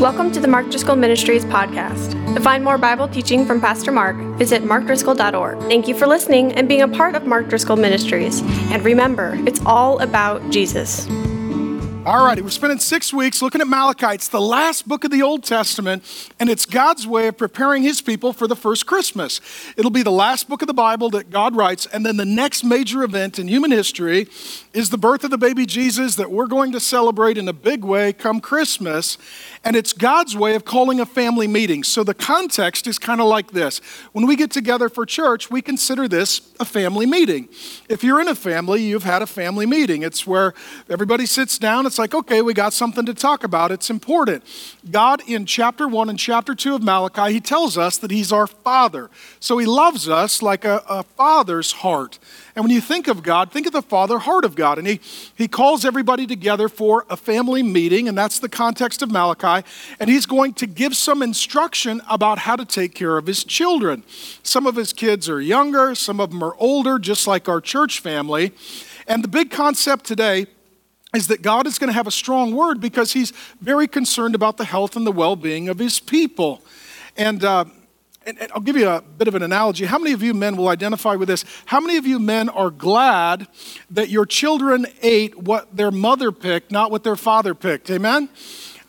Welcome to the Mark Driscoll Ministries podcast. To find more Bible teaching from Pastor Mark, visit markdriscoll.org. Thank you for listening and being a part of Mark Driscoll Ministries. And remember, it's all about Jesus. All righty, we're spending six weeks looking at Malachi. It's the last book of the Old Testament, and it's God's way of preparing his people for the first Christmas. It'll be the last book of the Bible that God writes, and then the next major event in human history is the birth of the baby Jesus that we're going to celebrate in a big way come Christmas. And it's God's way of calling a family meeting. So the context is kind of like this. When we get together for church, we consider this a family meeting. If you're in a family, you've had a family meeting. It's where everybody sits down. It's like, okay, we got something to talk about. It's important. God, in chapter one and chapter two of Malachi, he tells us that he's our father. So he loves us like a, a father's heart. And when you think of God, think of the father heart of God. And he, he calls everybody together for a family meeting, and that's the context of Malachi. And he's going to give some instruction about how to take care of his children. Some of his kids are younger, some of them are older, just like our church family. And the big concept today is that God is going to have a strong word because he's very concerned about the health and the well being of his people. And uh, and, and I'll give you a bit of an analogy. How many of you men will identify with this? How many of you men are glad that your children ate what their mother picked, not what their father picked? Amen?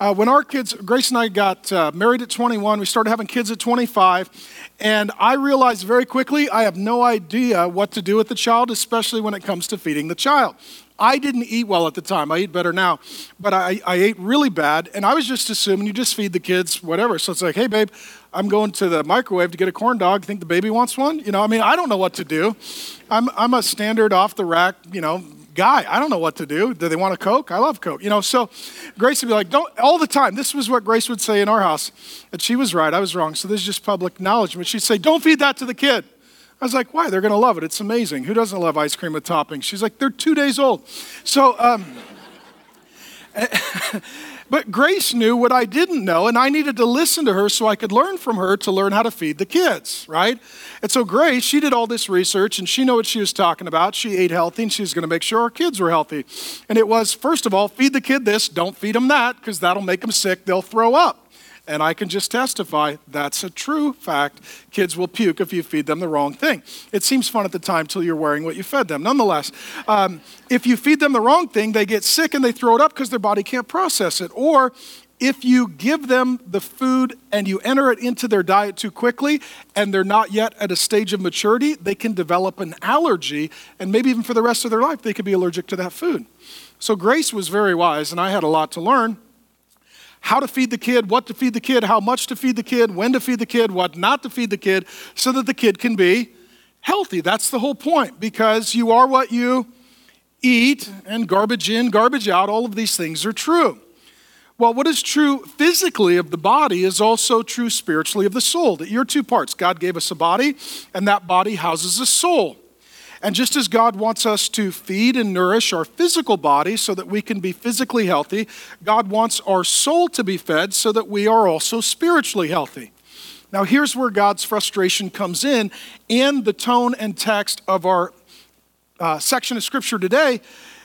Uh, when our kids, Grace and I got uh, married at 21, we started having kids at 25, and I realized very quickly I have no idea what to do with the child, especially when it comes to feeding the child. I didn't eat well at the time. I eat better now, but I, I ate really bad, and I was just assuming you just feed the kids whatever. So it's like, hey, babe, I'm going to the microwave to get a corn dog. Think the baby wants one? You know, I mean, I don't know what to do. I'm, I'm a standard off the rack, you know, guy. I don't know what to do. Do they want a Coke? I love Coke. You know, so Grace would be like, don't, all the time. This was what Grace would say in our house. And she was right. I was wrong. So this is just public knowledge. But she'd say, don't feed that to the kid. I was like, why? They're going to love it. It's amazing. Who doesn't love ice cream with toppings? She's like, they're two days old. So, um, But Grace knew what I didn't know, and I needed to listen to her so I could learn from her to learn how to feed the kids, right? And so Grace, she did all this research and she knew what she was talking about. She ate healthy and she was going to make sure our kids were healthy. And it was, first of all, feed the kid this, don't feed them that, because that'll make them sick, they'll throw up. And I can just testify that's a true fact. Kids will puke if you feed them the wrong thing. It seems fun at the time till you're wearing what you fed them. Nonetheless, um, if you feed them the wrong thing, they get sick and they throw it up because their body can't process it. Or if you give them the food and you enter it into their diet too quickly and they're not yet at a stage of maturity, they can develop an allergy and maybe even for the rest of their life they could be allergic to that food. So Grace was very wise and I had a lot to learn how to feed the kid, what to feed the kid, how much to feed the kid, when to feed the kid, what not to feed the kid, so that the kid can be healthy. That's the whole point because you are what you eat, and garbage in, garbage out, all of these things are true. Well, what is true physically of the body is also true spiritually of the soul. That you're two parts. God gave us a body, and that body houses a soul. And just as God wants us to feed and nourish our physical body so that we can be physically healthy, God wants our soul to be fed so that we are also spiritually healthy. Now, here's where God's frustration comes in in the tone and text of our uh, section of scripture today.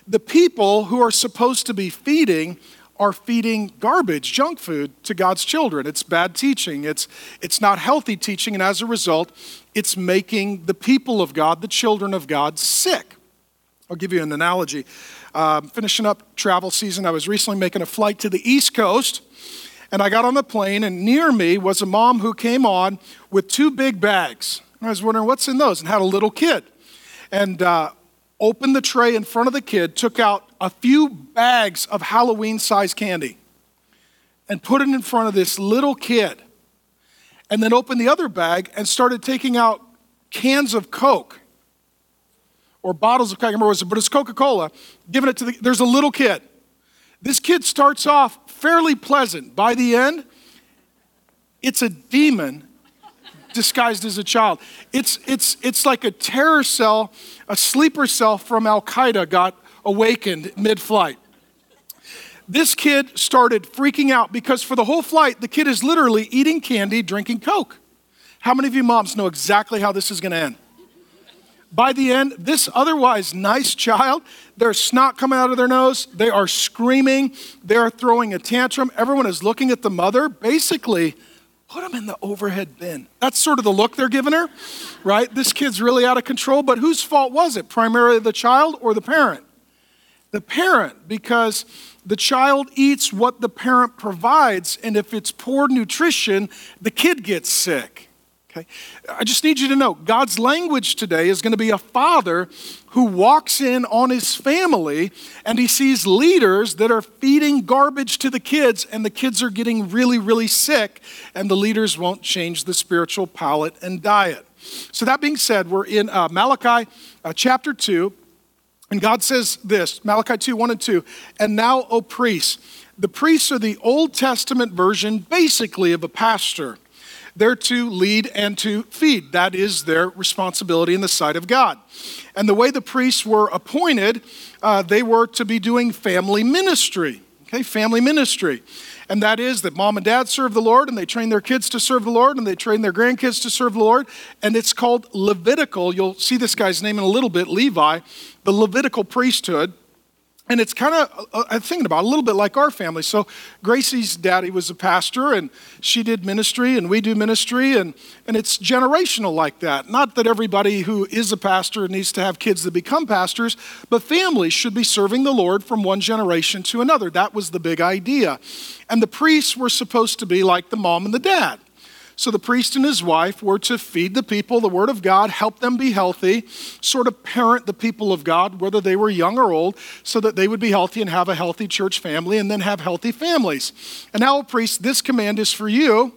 The people who are supposed to be feeding are feeding garbage, junk food to God's children. It's bad teaching. It's, it's not healthy teaching, and as a result, it's making the people of God, the children of God, sick. I'll give you an analogy. Um, finishing up travel season, I was recently making a flight to the East Coast, and I got on the plane, and near me was a mom who came on with two big bags. I was wondering what's in those, and had a little kid. And uh, opened the tray in front of the kid, took out a few bags of Halloween sized candy, and put it in front of this little kid and then opened the other bag and started taking out cans of Coke or bottles of Coke, I remember it was, but it's Coca Cola, giving it to the, there's a little kid. This kid starts off fairly pleasant. By the end, it's a demon disguised as a child. It's, it's, it's like a terror cell, a sleeper cell from Al Qaeda got awakened mid flight this kid started freaking out because for the whole flight, the kid is literally eating candy, drinking Coke. How many of you moms know exactly how this is going to end? by the end, this otherwise nice child, there's snot coming out of their nose. They are screaming. They're throwing a tantrum. Everyone is looking at the mother. Basically, put them in the overhead bin. That's sort of the look they're giving her, right? This kid's really out of control. But whose fault was it? Primarily the child or the parent? The parent, because the child eats what the parent provides. And if it's poor nutrition, the kid gets sick. Okay? I just need you to know God's language today is going to be a father who walks in on his family and he sees leaders that are feeding garbage to the kids, and the kids are getting really, really sick, and the leaders won't change the spiritual palate and diet. So, that being said, we're in uh, Malachi uh, chapter 2, and God says this Malachi 2 1 and 2. And now, O priests, the priests are the Old Testament version basically of a pastor. They're to lead and to feed. That is their responsibility in the sight of God. And the way the priests were appointed, uh, they were to be doing family ministry. Okay, family ministry. And that is that mom and dad serve the Lord and they train their kids to serve the Lord and they train their grandkids to serve the Lord. And it's called Levitical. You'll see this guy's name in a little bit, Levi, the Levitical priesthood. And it's kind of, uh, I'm thinking about a little bit like our family. So Gracie's daddy was a pastor, and she did ministry, and we do ministry, and, and it's generational like that. Not that everybody who is a pastor needs to have kids that become pastors, but families should be serving the Lord from one generation to another. That was the big idea. And the priests were supposed to be like the mom and the dad. So the priest and his wife were to feed the people the word of God, help them be healthy, sort of parent the people of God, whether they were young or old, so that they would be healthy and have a healthy church family and then have healthy families. And now, priest, this command is for you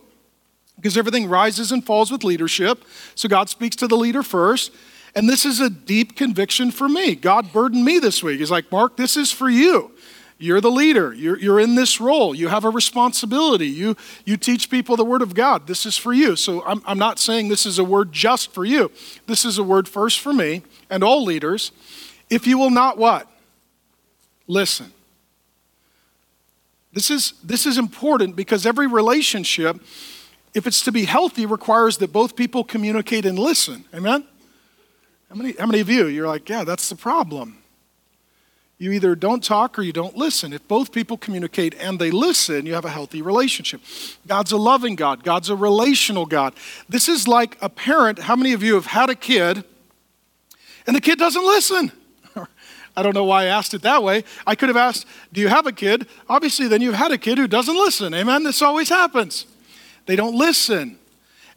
because everything rises and falls with leadership. So God speaks to the leader first. And this is a deep conviction for me. God burdened me this week. He's like, Mark, this is for you. You're the leader. You're, you're in this role. You have a responsibility. You, you teach people the Word of God. This is for you. So I'm, I'm not saying this is a word just for you. This is a word first for me and all leaders. If you will not what? Listen. This is, this is important because every relationship, if it's to be healthy, requires that both people communicate and listen. Amen? How many, how many of you, you're like, yeah, that's the problem? You either don't talk or you don't listen. If both people communicate and they listen, you have a healthy relationship. God's a loving God, God's a relational God. This is like a parent. How many of you have had a kid and the kid doesn't listen? I don't know why I asked it that way. I could have asked, Do you have a kid? Obviously, then you've had a kid who doesn't listen. Amen? This always happens. They don't listen.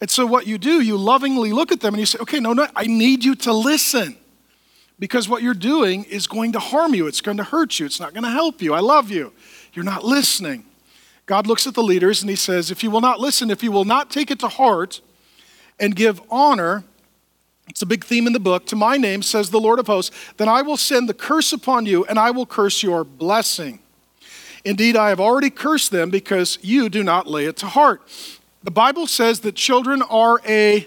And so, what you do, you lovingly look at them and you say, Okay, no, no, I need you to listen because what you're doing is going to harm you. It's going to hurt you. It's not going to help you. I love you. You're not listening. God looks at the leaders and he says, If you will not listen, if you will not take it to heart and give honor, it's a big theme in the book, to my name, says the Lord of hosts, then I will send the curse upon you and I will curse your blessing. Indeed, I have already cursed them because you do not lay it to heart. The Bible says that children are a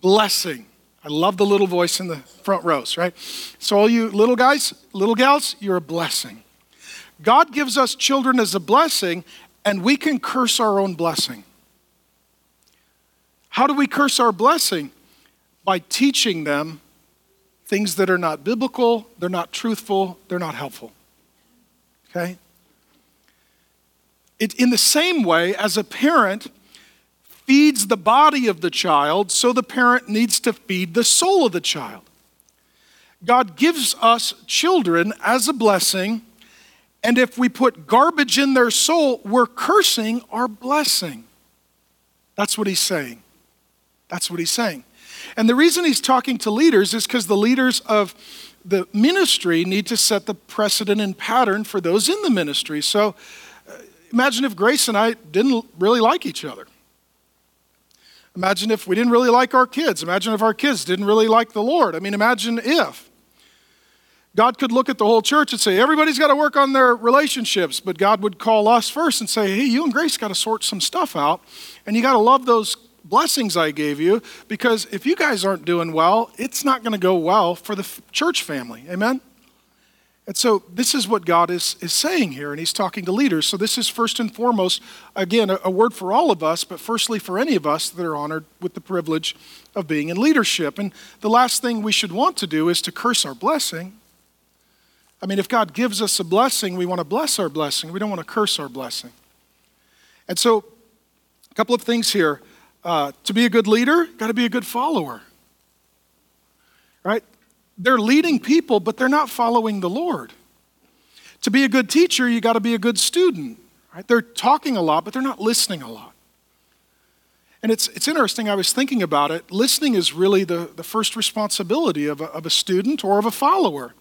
blessing. I love the little voice in the front rows, right? So, all you little guys, little gals, you're a blessing. God gives us children as a blessing, and we can curse our own blessing. How do we curse our blessing? By teaching them things that are not biblical, they're not truthful, they're not helpful. Okay? It, in the same way, as a parent, feeds the body of the child, so the parent needs to feed the soul of the child. God gives us children as a blessing, and if we put garbage in their soul, we're cursing our blessing. That's what he's saying. That's what he's saying. And the reason he's talking to leaders is because the leaders of the ministry need to set the precedent and pattern for those in the ministry. So uh, imagine if Grace and I didn't really like each other. Imagine if we didn't really like our kids. Imagine if our kids didn't really like the Lord. I mean, imagine if. God could look at the whole church and say, everybody's got to work on their relationships, but God would call us first and say, hey, you and Grace got to sort some stuff out, and you got to love those blessings I gave you, because if you guys aren't doing well, it's not going to go well for the church family. Amen? And so this is what God is, is saying here, and He's talking to leaders. So this is first and foremost, again, a, a, word for all of us, but firstly for any of us that are honored with the privilege of being in leadership. And the last thing we should want to do is to curse our blessing. I mean, if God gives us a blessing, we want to bless our blessing. We don't want to curse our blessing. And so, a couple of things here. Uh, to be a good leader, got to be a good follower. Right? They're leading people, but they're not following the Lord. To be a good teacher, you got to be a good student. Right? They're talking a lot, but they're not listening a lot. And it's, it's interesting, I was thinking about it. Listening is really the, the first responsibility of a, of a student or of a follower.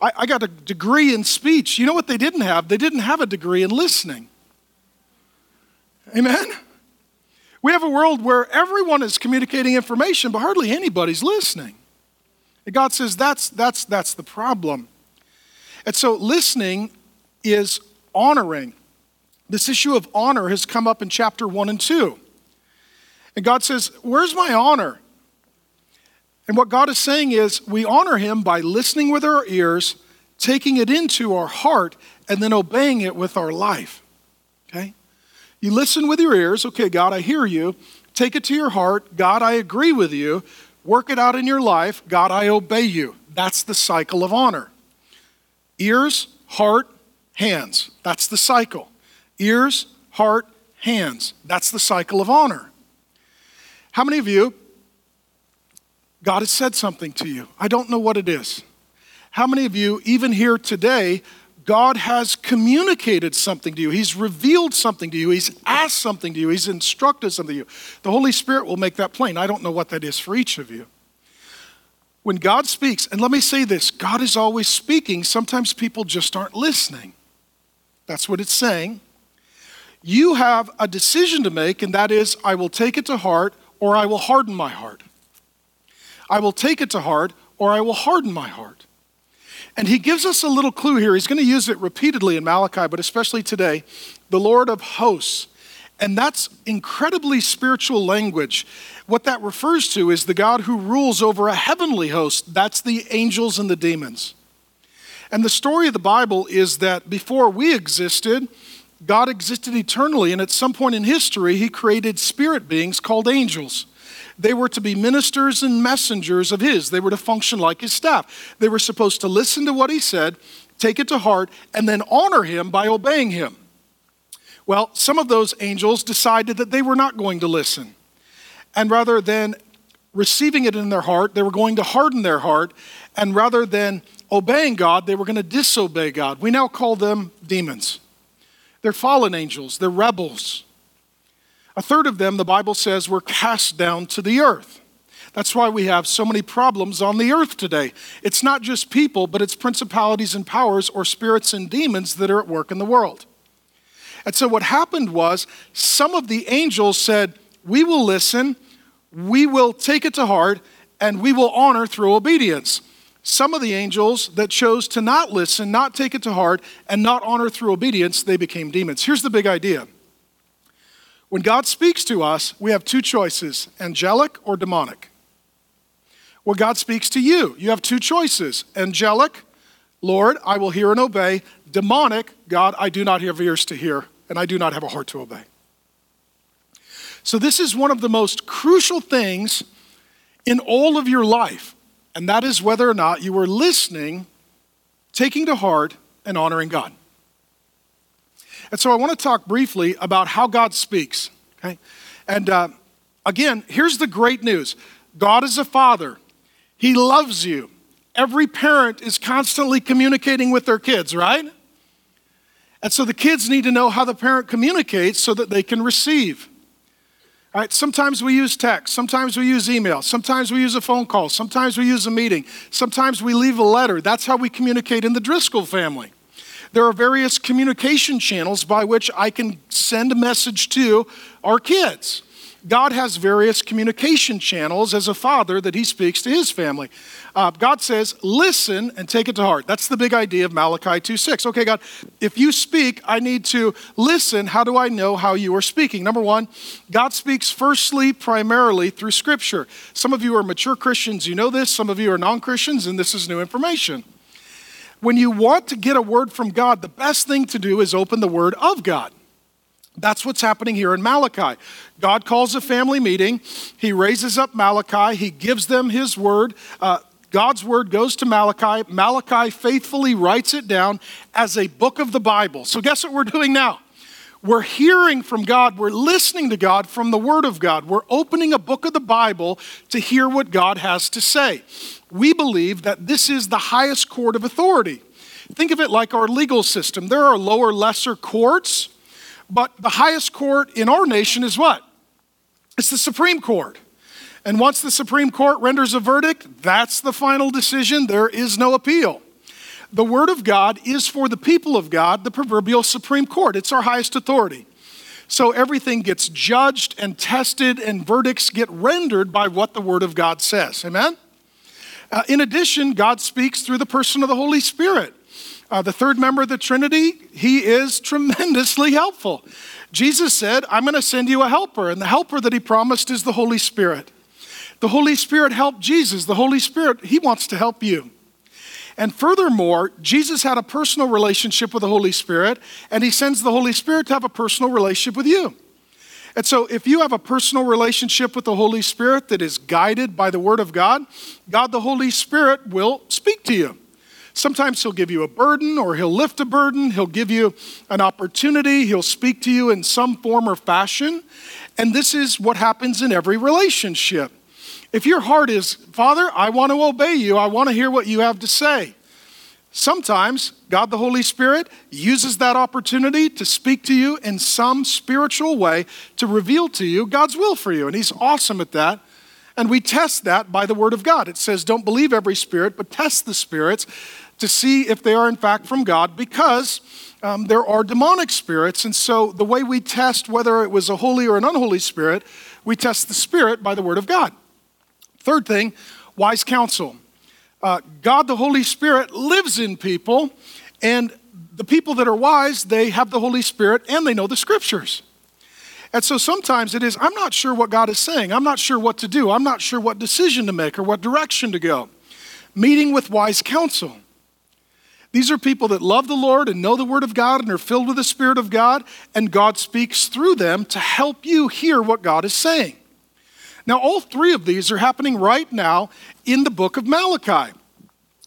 I, I got a degree in speech. You know what they didn't have? They didn't have a degree in listening. Amen? We have a world where everyone is communicating information, but hardly anybody's listening. And God says that's, that's, that's the problem. And so listening is honoring. This issue of honor has come up in chapter 1 and 2. And God says, Where's my honor? And what God is saying is, we honor Him by listening with our ears, taking it into our heart, and then obeying it with our life. Okay? You listen with your ears, okay, God, I hear you. Take it to your heart, God, I agree with you. Work it out in your life. God, I obey you. That's the cycle of honor. Ears, heart, hands. That's the cycle. Ears, heart, hands. That's the cycle of honor. How many of you, God has said something to you? I don't know what it is. How many of you, even here today, God has communicated something to you. He's revealed something to you. He's asked something to you. He's instructed something to you. The Holy Spirit will make that plain. I don't know what that is for each of you. When God speaks, and let me say this God is always speaking. Sometimes people just aren't listening. That's what it's saying. You have a decision to make, and that is I will take it to heart or I will harden my heart. I will take it to heart or I will harden my heart. And he gives us a little clue here. He's going to use it repeatedly in Malachi, but especially today the Lord of hosts. And that's incredibly spiritual language. What that refers to is the God who rules over a heavenly host. That's the angels and the demons. And the story of the Bible is that before we existed, God existed eternally, and at some point in history, He created spirit beings called angels. They were to be ministers and messengers of his. They were to function like his staff. They were supposed to listen to what he said, take it to heart, and then honor him by obeying him. Well, some of those angels decided that they were not going to listen. And rather than receiving it in their heart, they were going to harden their heart. And rather than obeying God, they were going to disobey God. We now call them demons. They're fallen angels, they're rebels. A third of them, the Bible says, were cast down to the earth. That's why we have so many problems on the earth today. It's not just people, but it's principalities and powers or spirits and demons that are at work in the world. And so what happened was some of the angels said, We will listen, we will take it to heart, and we will honor through obedience. Some of the angels that chose to not listen, not take it to heart, and not honor through obedience, they became demons. Here's the big idea when God speaks to us, we have two choices angelic or demonic. When God speaks to you, you have two choices angelic, Lord, I will hear and obey. Demonic, God, I do not have ears to hear and I do not have a heart to obey. So, this is one of the most crucial things in all of your life, and that is whether or not you are listening, taking to heart, and honoring God. And so I want to talk briefly about how God speaks. Okay? And uh, again, here's the great news God is a father, He loves you. Every parent is constantly communicating with their kids, right? And so the kids need to know how the parent communicates so that they can receive. All right, sometimes we use text, sometimes we use email, sometimes we use a phone call, sometimes we use a meeting, sometimes we leave a letter. That's how we communicate in the Driscoll family. There are various communication channels by which I can send a message to our kids. God has various communication channels as a father that he speaks to his family. Uh, God says, listen and take it to heart. That's the big idea of Malachi 2:6. Okay, God, if you speak, I need to listen. How do I know how you are speaking? Number one, God speaks firstly, primarily through Scripture. Some of you are mature Christians, you know this. Some of you are non Christians, and this is new information. When you want to get a word from God, the best thing to do is open the word of God. That's what's happening here in Malachi. God calls a family meeting. He raises up Malachi. He gives them his word. Uh, God's word goes to Malachi. Malachi faithfully writes it down as a book of the Bible. So, guess what we're doing now? We're hearing from God. We're listening to God from the Word of God. We're opening a book of the Bible to hear what God has to say. We believe that this is the highest court of authority. Think of it like our legal system. There are lower, lesser courts, but the highest court in our nation is what? It's the Supreme Court. And once the Supreme Court renders a verdict, that's the final decision. There is no appeal. The Word of God is for the people of God, the proverbial Supreme Court. It's our highest authority. So everything gets judged and tested, and verdicts get rendered by what the Word of God says. Amen? Uh, in addition, God speaks through the person of the Holy Spirit. Uh, the third member of the Trinity, he is tremendously helpful. Jesus said, I'm going to send you a helper, and the helper that he promised is the Holy Spirit. The Holy Spirit helped Jesus. The Holy Spirit, He wants to help you. And furthermore, Jesus had a personal relationship with the Holy Spirit, and He sends the Holy Spirit to have a personal relationship with you. And so, if you have a personal relationship with the Holy Spirit that is guided by the Word of God, God the Holy Spirit will speak to you. Sometimes He'll give you a burden or He'll lift a burden, He'll give you an opportunity, He'll speak to you in some form or fashion. And this is what happens in every relationship. If your heart is, Father, I want to obey you, I want to hear what you have to say. Sometimes God the Holy Spirit uses that opportunity to speak to you in some spiritual way to reveal to you God's will for you. And He's awesome at that. And we test that by the Word of God. It says, don't believe every spirit, but test the spirits to see if they are in fact from God because um, there are demonic spirits. And so the way we test whether it was a holy or an unholy spirit, we test the spirit by the Word of God. Third thing, wise counsel. Uh, God, the Holy Spirit, lives in people, and the people that are wise, they have the Holy Spirit and they know the scriptures. And so sometimes it is, I'm not sure what God is saying. I'm not sure what to do. I'm not sure what decision to make or what direction to go. Meeting with wise counsel. These are people that love the Lord and know the Word of God and are filled with the Spirit of God, and God speaks through them to help you hear what God is saying. Now, all three of these are happening right now in the book of Malachi.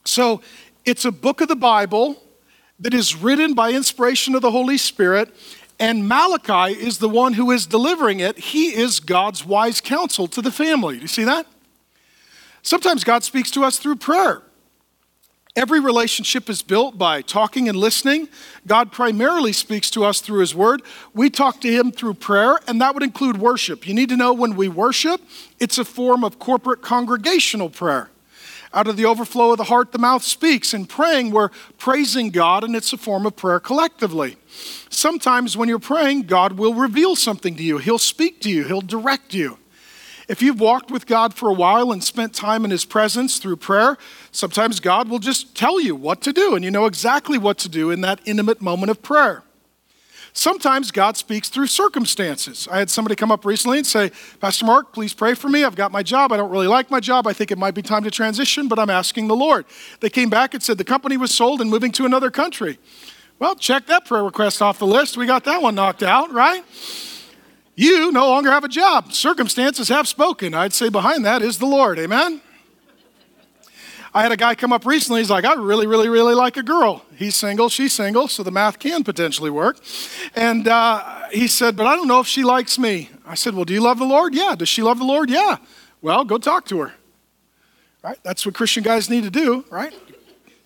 So, it's a book of the Bible that is written by inspiration of the Holy Spirit, and Malachi is the one who is delivering it. He is God's wise counsel to the family. Do you see that? Sometimes God speaks to us through prayer. Every relationship is built by talking and listening. God primarily speaks to us through His Word. We talk to Him through prayer, and that would include worship. You need to know when we worship, it's a form of corporate congregational prayer. Out of the overflow of the heart, the mouth speaks. In praying, we're praising God, and it's a form of prayer collectively. Sometimes when you're praying, God will reveal something to you, He'll speak to you, He'll direct you. If you've walked with God for a while and spent time in His presence through prayer, sometimes God will just tell you what to do, and you know exactly what to do in that intimate moment of prayer. Sometimes God speaks through circumstances. I had somebody come up recently and say, Pastor Mark, please pray for me. I've got my job. I don't really like my job. I think it might be time to transition, but I'm asking the Lord. They came back and said the company was sold and moving to another country. Well, check that prayer request off the list. We got that one knocked out, right? You no longer have a job. Circumstances have spoken. I'd say behind that is the Lord. Amen? I had a guy come up recently. He's like, I really, really, really like a girl. He's single, she's single, so the math can potentially work. And uh, he said, But I don't know if she likes me. I said, Well, do you love the Lord? Yeah. Does she love the Lord? Yeah. Well, go talk to her. Right? That's what Christian guys need to do, right?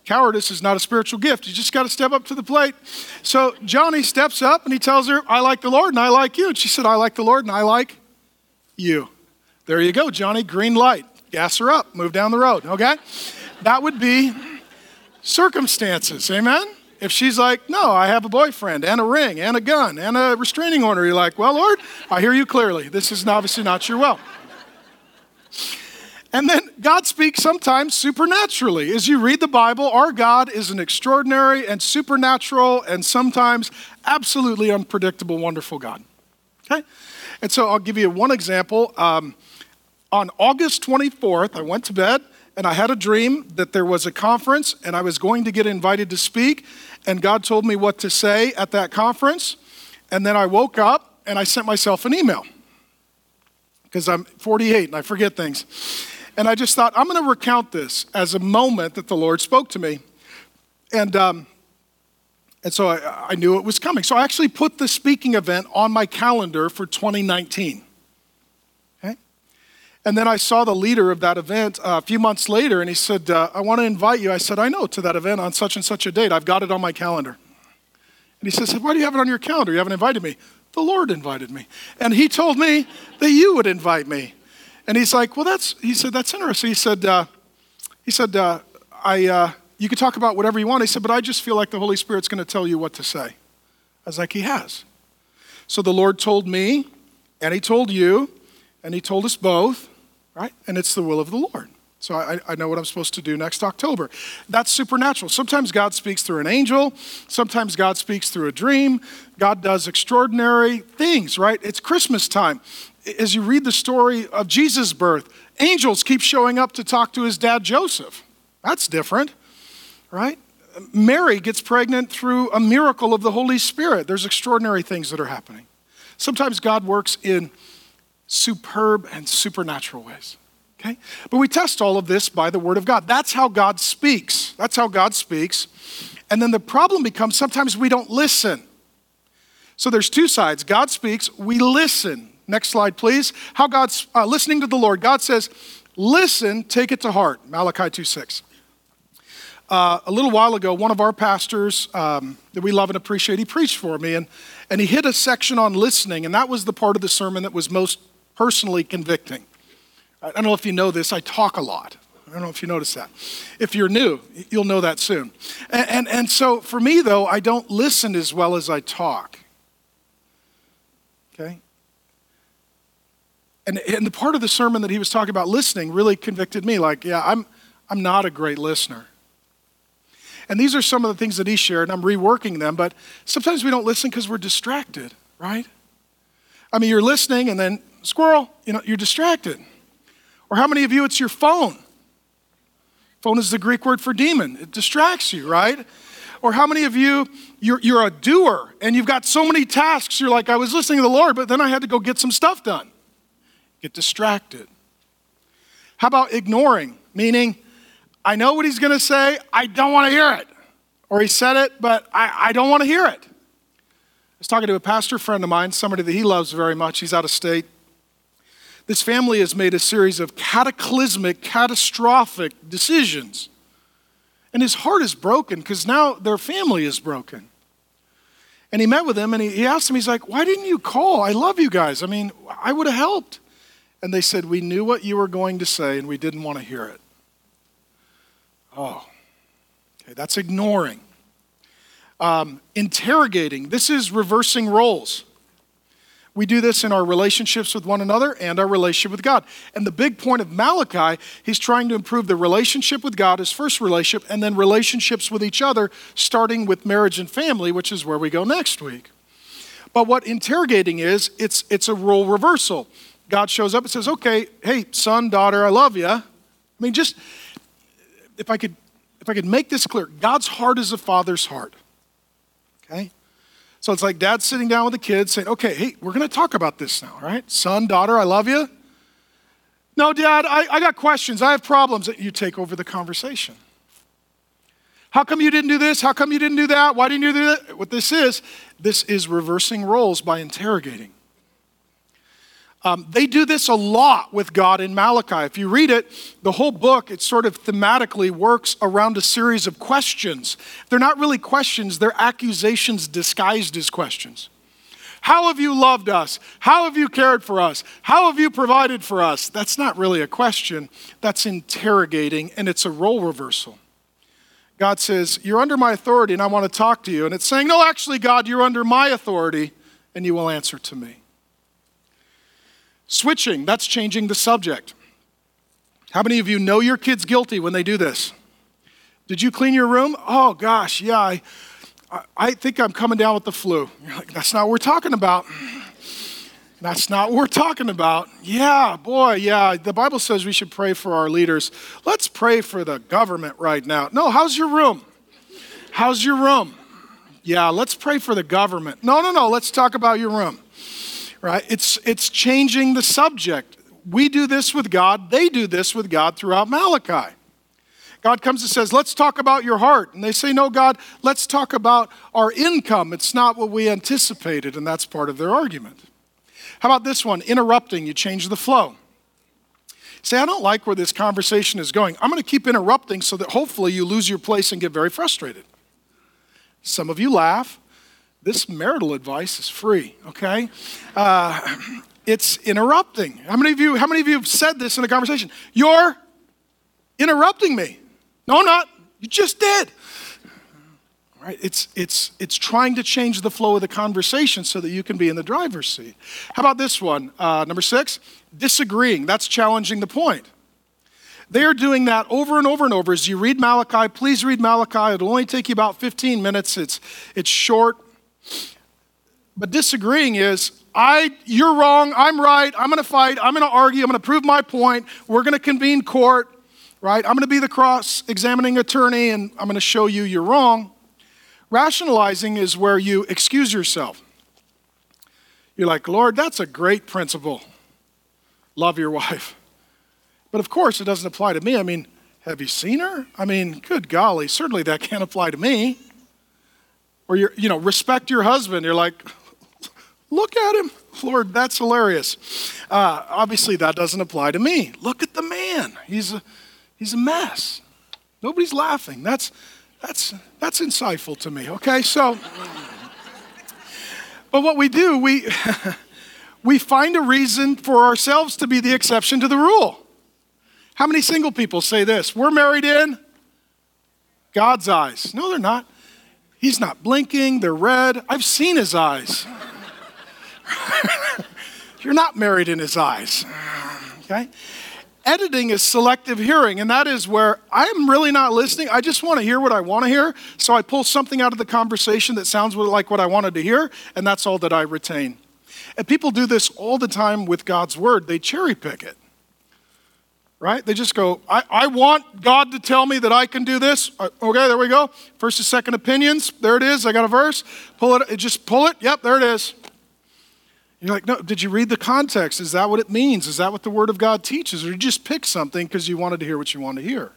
Cowardice is not a spiritual gift. You just got to step up to the plate. So Johnny steps up and he tells her, I like the Lord and I like you. And she said, I like the Lord and I like you. There you go, Johnny. Green light. Gas her up. Move down the road. Okay? That would be circumstances. Amen? If she's like, no, I have a boyfriend and a ring and a gun and a restraining order, you're like, well, Lord, I hear you clearly. This is obviously not your will. And then God speaks sometimes supernaturally. As you read the Bible, our God is an extraordinary and supernatural and sometimes absolutely unpredictable, wonderful God. Okay? And so I'll give you one example. Um, on August 24th, I went to bed and I had a dream that there was a conference and I was going to get invited to speak, and God told me what to say at that conference. And then I woke up and I sent myself an email because I'm 48 and I forget things. And I just thought, I'm going to recount this as a moment that the Lord spoke to me. And, um, and so I, I knew it was coming. So I actually put the speaking event on my calendar for 2019. Okay? And then I saw the leader of that event uh, a few months later, and he said, uh, I want to invite you. I said, I know, to that event on such and such a date. I've got it on my calendar. And he says, Why do you have it on your calendar? You haven't invited me. The Lord invited me. And he told me that you would invite me. And he's like, Well, that's, he said, that's interesting. He said, uh, he said, uh, I, uh, you can talk about whatever you want. He said, But I just feel like the Holy Spirit's going to tell you what to say. I was like, He has. So the Lord told me, and He told you, and He told us both right? And it's the will of the Lord. So I, I, know what I'm supposed to do next October. That's supernatural. Sometimes God speaks through an angel. Sometimes God speaks through a dream. God does extraordinary things, right? It's Christmas time. As you read the story of Jesus' birth, angels keep showing up to talk to his dad, Joseph. That's different, right? Mary gets pregnant through a miracle of the Holy Spirit. There's extraordinary things that are happening. Sometimes God works in superb and supernatural ways. Okay? But we test all of this by the Word of God. That's how God speaks. That's how God speaks. And then the problem becomes sometimes we don't listen. So there's two sides. God speaks, we listen. Next slide, please. How God's uh, listening to the Lord. God says, listen, take it to heart. Malachi 2 6. Uh, a little while ago, one of our pastors um, that we love and appreciate, he preached for me, and, and he hit a section on listening, and that was the part of the sermon that was most personally convicting. I don't know if you know this, I talk a lot. I don't know if you notice that. If you're new, you'll know that soon. And, and, and, so for me, though, I don't listen as well as I talk. Okay? And, and the part of the sermon that he was talking about listening really convicted me like, yeah, I'm, I'm not a great listener. And these are some of the things that he shared, and I'm reworking them, but sometimes we don't listen because we're distracted, right? I mean, you're listening, and then squirrel, you know, you're distracted. Or how many of you, it's your phone? Phone is the Greek word for demon. It distracts you, right? Or how many of you, you're, you're a doer and you've got so many tasks, you're like, I was listening to the Lord, but then I had to go get some stuff done. Get distracted. How about ignoring? Meaning, I know what he's going to say, I don't want to hear it. Or he said it, but I, I don't want to hear it. I was talking to a pastor friend of mine, somebody that he loves very much. He's out of state. This family has made a series of cataclysmic, catastrophic decisions. And his heart is broken because now their family is broken. And he met with him and he, he asked him, he's like, Why didn't you call? I love you guys. I mean, I would have helped. And they said, We knew what you were going to say and we didn't want to hear it. Oh, okay, that's ignoring. Um, interrogating, this is reversing roles. We do this in our relationships with one another and our relationship with God. And the big point of Malachi, he's trying to improve the relationship with God, his first relationship, and then relationships with each other, starting with marriage and family, which is where we go next week. But what interrogating is, it's, it's a role reversal. God shows up and says, okay, hey, son, daughter, I love you. I mean, just if I could if I could make this clear, God's heart is a father's heart. Okay? So it's like dad sitting down with the kids saying, okay, hey, we're going to talk about this now, right? Son, daughter, I love you. No, dad, I, I got questions. I have problems. that You take over the conversation. How come you didn't do this? How come you didn't do that? Why didn't you do that? What this is, this is reversing roles by interrogating. Um, they do this a lot with God in Malachi. If you read it, the whole book, it sort of thematically works around a series of questions. They're not really questions, they're accusations disguised as questions. How have you loved us? How have you cared for us? How have you provided for us? That's not really a question, that's interrogating, and it's a role reversal. God says, You're under my authority, and I want to talk to you. And it's saying, No, actually, God, you're under my authority, and you will answer to me. Switching, that's changing the subject. How many of you know your kid's guilty when they do this? Did you clean your room? Oh gosh, yeah, I, I think I'm coming down with the flu. You're like, that's not what we're talking about. That's not what we're talking about. Yeah, boy, yeah. The Bible says we should pray for our leaders. Let's pray for the government right now. No, how's your room? How's your room? Yeah, let's pray for the government. No, no, no, let's talk about your room. Right? It's it's changing the subject. We do this with God, they do this with God throughout Malachi. God comes and says, Let's talk about your heart. And they say, No, God, let's talk about our income. It's not what we anticipated. And that's part of their argument. How about this one? Interrupting, you change the flow. Say, I don't like where this conversation is going. I'm going to keep interrupting so that hopefully you lose your place and get very frustrated. Some of you laugh. This marital advice is free, okay? Uh, it's interrupting. How many of you, how many of you have said this in a conversation? You're interrupting me. No, not. You just did. Right? It's, it's, it's trying to change the flow of the conversation so that you can be in the driver's seat. How about this one? Uh, number six, disagreeing. That's challenging the point. They are doing that over and over and over. As you read Malachi, please read Malachi. It'll only take you about 15 minutes. It's, it's short. But disagreeing is, I, you're wrong, I'm right, I'm gonna fight, I'm gonna argue, I'm gonna prove my point, we're gonna convene court, right? I'm gonna be the cross examining attorney and I'm gonna show you you're wrong. Rationalizing is where you excuse yourself. You're like, Lord, that's a great principle. Love your wife. But of course, it doesn't apply to me. I mean, have you seen her? I mean, good golly, certainly that can't apply to me. Or you're, you know, respect your husband. You're like, look at him. Lord, that's hilarious. Uh, obviously, that doesn't apply to me. Look at the man. He's a, he's a mess. Nobody's laughing. That's, that's, that's insightful to me, okay? So, but what we do, we, we find a reason for ourselves to be the exception to the rule. How many single people say this? We're married in God's eyes. No, they're not. He's not blinking, they're red. I've seen his eyes. You're not married in his eyes. Okay? editing is selective hearing, and that is where I'm really not listening. I just want to hear what I want to hear. So I pull something out of the conversation that sounds like what I wanted to hear, and that's all that I retain. And people do this all the time with God's word, they cherry pick it. Right? They just go, I, I want God to tell me that I can do this. Uh, okay, there we go. First and second opinions. There it is. I got a verse. Pull it, just pull it. Yep, there it is. You're like, no, did you read the context? Is that what it means? Is that what the Word of God teaches? Or you just pick something because you wanted to hear what you want to hear?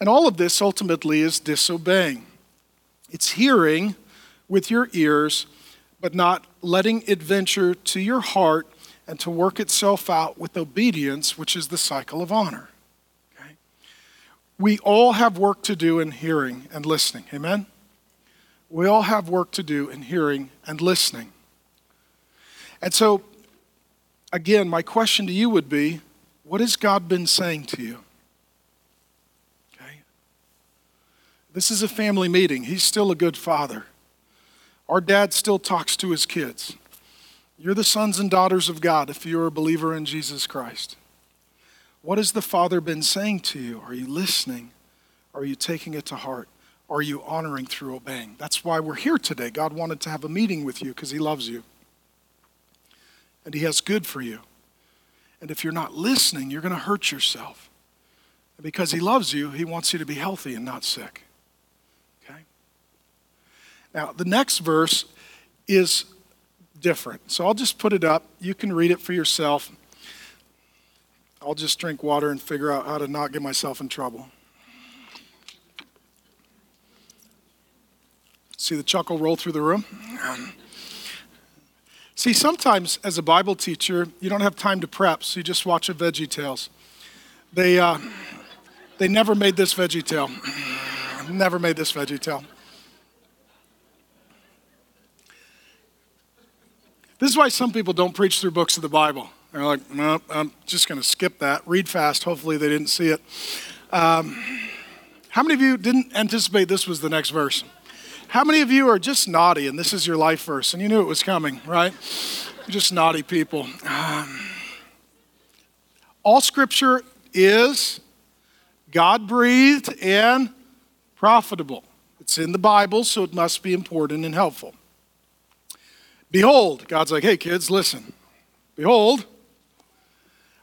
And all of this ultimately is disobeying. It's hearing with your ears, but not letting it venture to your heart and to work itself out with obedience, which is the cycle of honor. Okay? We all have work to do in hearing and listening. Amen? We all have work to do in hearing and listening. And so, again, my question to you would be what has God been saying to you? Okay. This is a family meeting. He's still a good father. Our dad still talks to his kids. You're the sons and daughters of God if you're a believer in Jesus Christ. What has the Father been saying to you? Are you listening? Are you taking it to heart? Are you honoring through obeying? That's why we're here today. God wanted to have a meeting with you because He loves you and He has good for you. And if you're not listening, you're going to hurt yourself. And because He loves you, He wants you to be healthy and not sick. Okay? Now, the next verse is different. So I'll just put it up. You can read it for yourself. I'll just drink water and figure out how to not get myself in trouble. See the chuckle roll through the room? See, sometimes as a Bible teacher, you don't have time to prep, so you just watch a Veggie Tales. They, uh, they never made this Veggie Tale. never made this Veggie Tale. This is why some people don't preach through books of the Bible. They're like, no, I'm just going to skip that. Read fast. Hopefully, they didn't see it. Um, how many of you didn't anticipate this was the next verse? How many of you are just naughty and this is your life verse and you knew it was coming, right? Just naughty people. Um, all scripture is God breathed and profitable. It's in the Bible, so it must be important and helpful. Behold, God's like, hey kids, listen. Behold,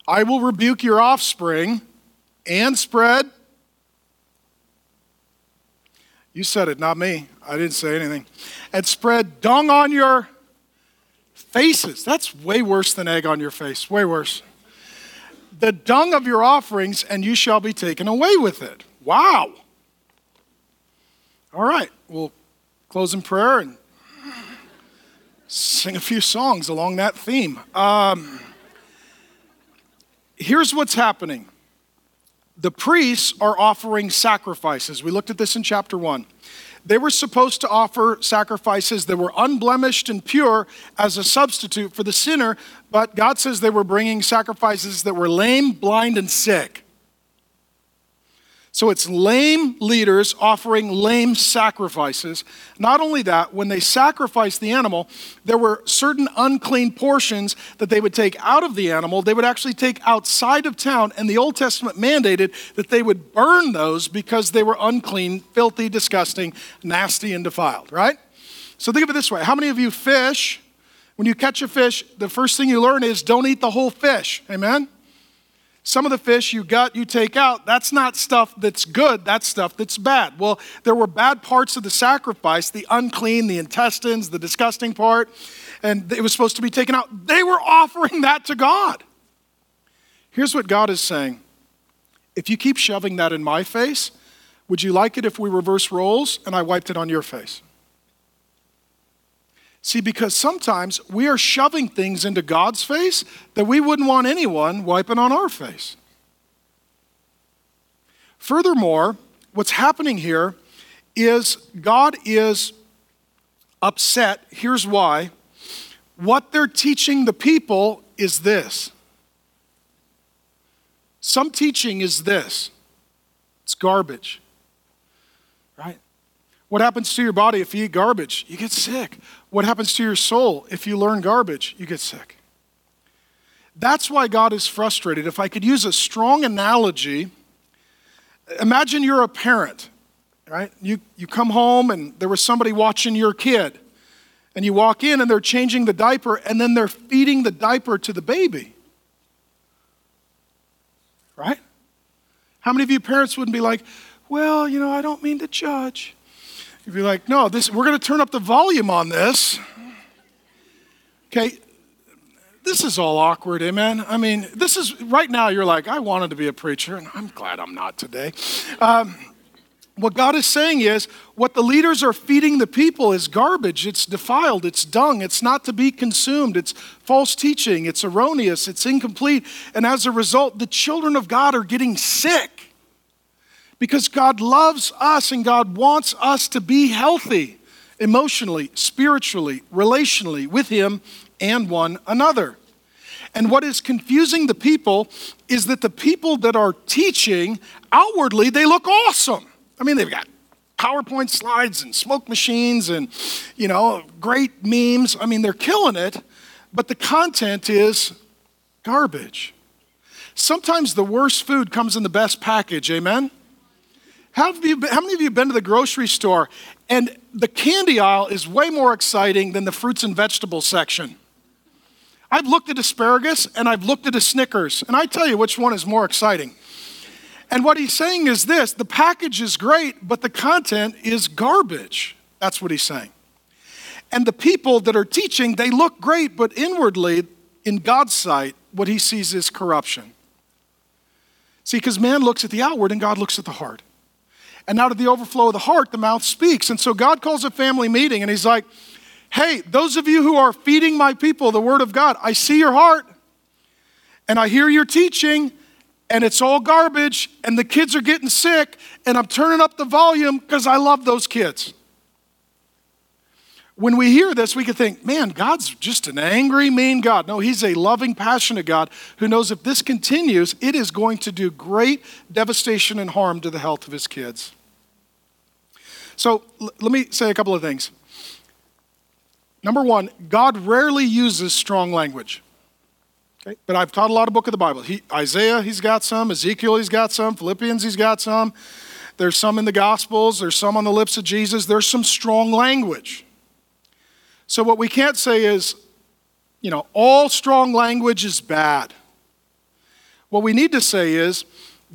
I will rebuke your offspring and spread. You said it, not me. I didn't say anything. And spread dung on your faces. That's way worse than egg on your face. Way worse. The dung of your offerings, and you shall be taken away with it. Wow. All right, we'll close in prayer and sing a few songs along that theme. Um, here's what's happening the priests are offering sacrifices. We looked at this in chapter 1. They were supposed to offer sacrifices that were unblemished and pure as a substitute for the sinner, but God says they were bringing sacrifices that were lame, blind, and sick. So it's lame leaders offering lame sacrifices. Not only that, when they sacrificed the animal, there were certain unclean portions that they would take out of the animal. They would actually take outside of town, and the Old Testament mandated that they would burn those because they were unclean, filthy, disgusting, nasty, and defiled, right? So think of it this way How many of you fish? When you catch a fish, the first thing you learn is don't eat the whole fish. Amen? Some of the fish you gut, you take out, that's not stuff that's good, that's stuff that's bad. Well, there were bad parts of the sacrifice the unclean, the intestines, the disgusting part, and it was supposed to be taken out. They were offering that to God. Here's what God is saying If you keep shoving that in my face, would you like it if we reverse roles and I wiped it on your face? See, because sometimes we are shoving things into God's face that we wouldn't want anyone wiping on our face. Furthermore, what's happening here is God is upset. Here's why. What they're teaching the people is this. Some teaching is this it's garbage, right? What happens to your body if you eat garbage? You get sick. What happens to your soul if you learn garbage? You get sick. That's why God is frustrated. If I could use a strong analogy, imagine you're a parent, right? You, you come home and there was somebody watching your kid, and you walk in and they're changing the diaper, and then they're feeding the diaper to the baby. Right? How many of you parents wouldn't be like, well, you know, I don't mean to judge. You'd be like, no, this, we're going to turn up the volume on this. Okay, this is all awkward, amen? I mean, this is, right now you're like, I wanted to be a preacher, and I'm glad I'm not today. Um, what God is saying is, what the leaders are feeding the people is garbage. It's defiled. It's dung. It's not to be consumed. It's false teaching. It's erroneous. It's incomplete. And as a result, the children of God are getting sick because God loves us and God wants us to be healthy emotionally, spiritually, relationally with Him and one another. And what is confusing the people is that the people that are teaching outwardly, they look awesome. I mean, they've got PowerPoint slides and smoke machines and, you know, great memes. I mean, they're killing it, but the content is garbage. Sometimes the worst food comes in the best package, amen? How, you, how many of you have been to the grocery store and the candy aisle is way more exciting than the fruits and vegetables section? I've looked at asparagus and I've looked at a Snickers, and I tell you which one is more exciting. And what he's saying is this the package is great, but the content is garbage. That's what he's saying. And the people that are teaching, they look great, but inwardly, in God's sight, what he sees is corruption. See, because man looks at the outward and God looks at the heart. And out of the overflow of the heart, the mouth speaks. And so God calls a family meeting and he's like, hey, those of you who are feeding my people the word of God, I see your heart and I hear your teaching and it's all garbage and the kids are getting sick and I'm turning up the volume because I love those kids. When we hear this, we could think, man, God's just an angry, mean God. No, He's a loving, passionate God who knows if this continues, it is going to do great devastation and harm to the health of His kids. So l- let me say a couple of things. Number one, God rarely uses strong language. Okay? But I've taught a lot of book of the Bible. He, Isaiah, he's got some. Ezekiel, he's got some. Philippians, he's got some. There's some in the Gospels. There's some on the lips of Jesus. There's some strong language. So, what we can't say is, you know, all strong language is bad. What we need to say is,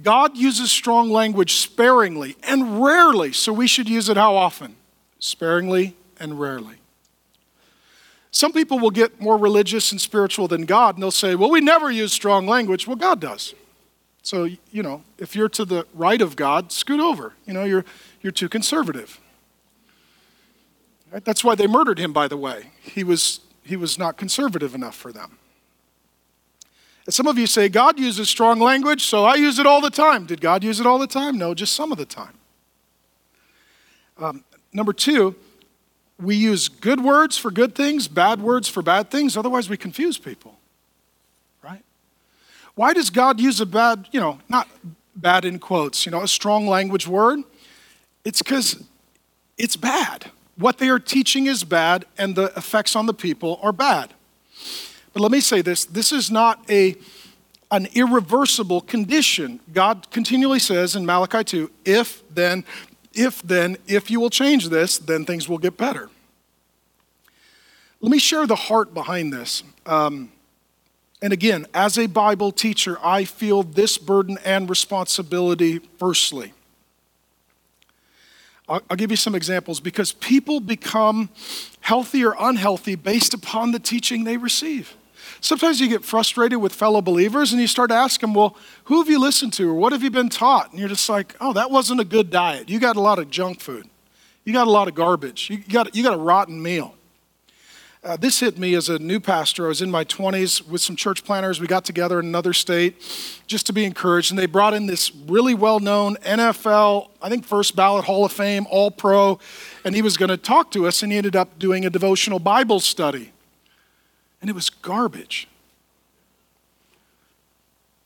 God uses strong language sparingly and rarely, so we should use it how often? Sparingly and rarely. Some people will get more religious and spiritual than God, and they'll say, Well, we never use strong language. Well, God does. So, you know, if you're to the right of God, scoot over. You know, you're, you're too conservative. Right? That's why they murdered him, by the way. He was, he was not conservative enough for them. And some of you say, God uses strong language, so I use it all the time. Did God use it all the time? No, just some of the time. Um, number two, we use good words for good things, bad words for bad things, otherwise, we confuse people. Right? Why does God use a bad, you know, not bad in quotes, you know, a strong language word? It's because it's bad. What they are teaching is bad, and the effects on the people are bad. But let me say this this is not a, an irreversible condition. God continually says in Malachi 2 if then, if then, if you will change this, then things will get better. Let me share the heart behind this. Um, and again, as a Bible teacher, I feel this burden and responsibility firstly. I'll, give you some examples because people become healthy or unhealthy based upon the teaching they receive. Sometimes you get frustrated with fellow believers and you start asking, well, who have you listened to or what have you been taught? And you're just like, oh, that wasn't a good diet. You got a lot of junk food. You got a lot of garbage. You got, you got a rotten meal. Uh, this hit me as a new pastor. I was in my 20s with some church planners. We got together in another state just to be encouraged. And they brought in this really well known NFL, I think first ballot Hall of Fame, all pro. And he was going to talk to us, and he ended up doing a devotional Bible study and it was garbage.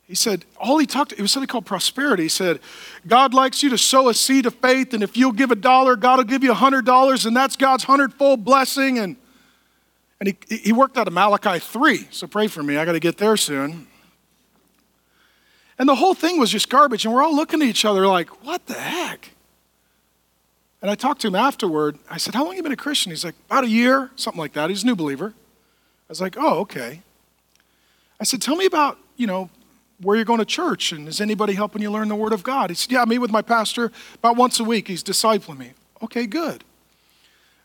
He said, all he talked, it was something called prosperity. He said, God likes you to sow a seed of faith, and if you'll give a dollar, God will give you a hundred dollars, and that's God's hundredfold blessing. And, and he, he worked out of Malachi 3, so pray for me. I got to get there soon. And the whole thing was just garbage, and we're all looking at each other like, what the heck? And I talked to him afterward. I said, How long have you been a Christian? He's like, About a year, something like that. He's a new believer. I was like, oh, okay. I said, tell me about, you know, where you're going to church and is anybody helping you learn the Word of God? He said, yeah, I meet with my pastor about once a week. He's discipling me. Okay, good.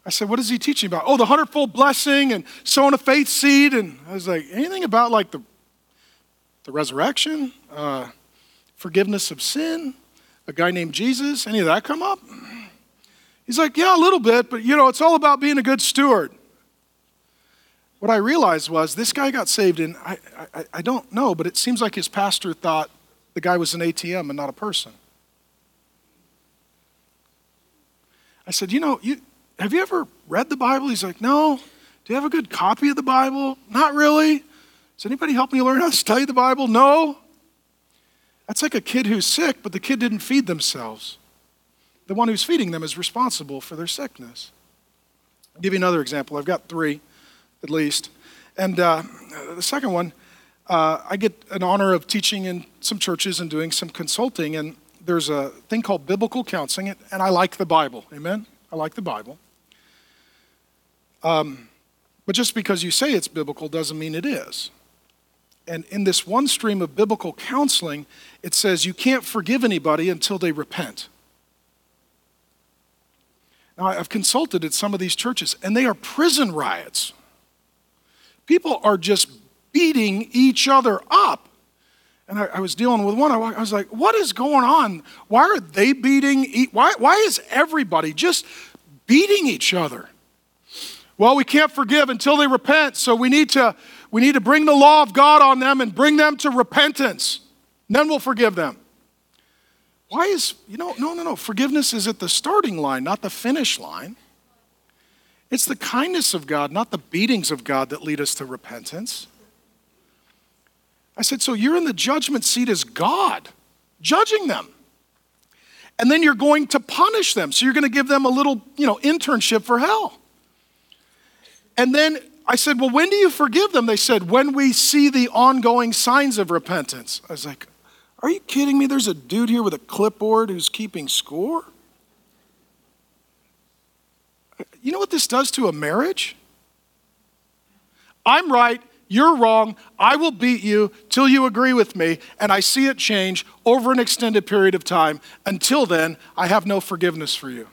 I said, what is he teaching about? Oh, the hundredfold blessing and sowing a faith seed. And I was like, anything about like the, the resurrection, uh, forgiveness of sin, a guy named Jesus, any of that come up? He's like, yeah, a little bit, but you know, it's all about being a good steward. What I realized was this guy got saved, and I, I, I don't know, but it seems like his pastor thought the guy was an ATM and not a person. I said, You know, you, have you ever read the Bible? He's like, No. Do you have a good copy of the Bible? Not really. Does anybody help me learn how to study the Bible? No. That's like a kid who's sick, but the kid didn't feed themselves. The one who's feeding them is responsible for their sickness. I'll give you another example. I've got three at least. And uh, the second one, uh, I get an honor of teaching in some churches and doing some consulting, and there's a thing called biblical counseling, and I like the Bible. Amen? I like the Bible. Um, but just because you say it's biblical doesn't mean it is. And in this one stream of biblical counseling, it says you can't forgive anybody until they repent. Now, I've consulted at some of these churches, and they are prison riots. People are just beating each other up. And I, I was dealing with one. I, I, was like, what is going on? Why are they beating? Why, why is everybody just beating each other? Well, we can't forgive until they repent, so we need to, we need to bring the law of God on them and bring them to repentance. Then we'll forgive them. Why is, you know, no, no, no. Forgiveness is at the starting line, not the finish line. It's the kindness of God, not the beatings of God, that lead us to repentance. I said, So you're in the judgment seat as God, judging them. And then you're going to punish them. So you're going to give them a little, you know, internship for hell. And then I said, Well, when do you forgive them? They said, When we see the ongoing signs of repentance. I was like, Are you kidding me? There's a dude here with a clipboard who's keeping score? You know what this does to a marriage? I'm right, you're wrong, I will beat you till you agree with me, and I see it change over an extended period of time. Until then, I have no forgiveness for you.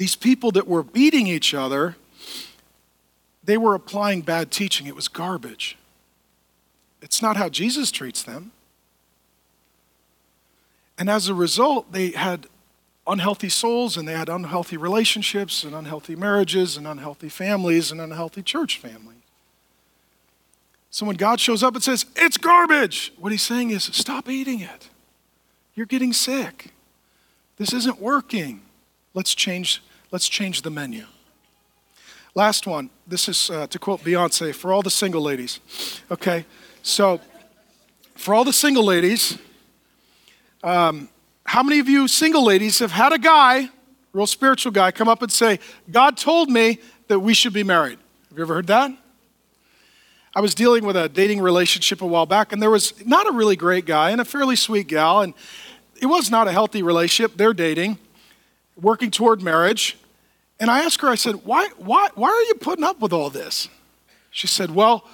These people that were beating each other, they were applying bad teaching. It was garbage. It's not how Jesus treats them. And as a result, they had unhealthy souls and they had unhealthy relationships and unhealthy marriages and unhealthy families and unhealthy church families. So when God shows up and says, It's garbage, what he's saying is, Stop eating it. You're getting sick. This isn't working. Let's change, let's change the menu. Last one. This is uh, to quote Beyonce for all the single ladies. Okay, so for all the single ladies, um, how many of you single ladies have had a guy, real spiritual guy, come up and say, God told me that we should be married? Have you ever heard that? I was dealing with a dating relationship a while back, and there was not a really great guy and a fairly sweet gal, and it was not a healthy relationship. They're dating, working toward marriage. And I asked her, I said, why, why, why are you putting up with all this? She said, Well,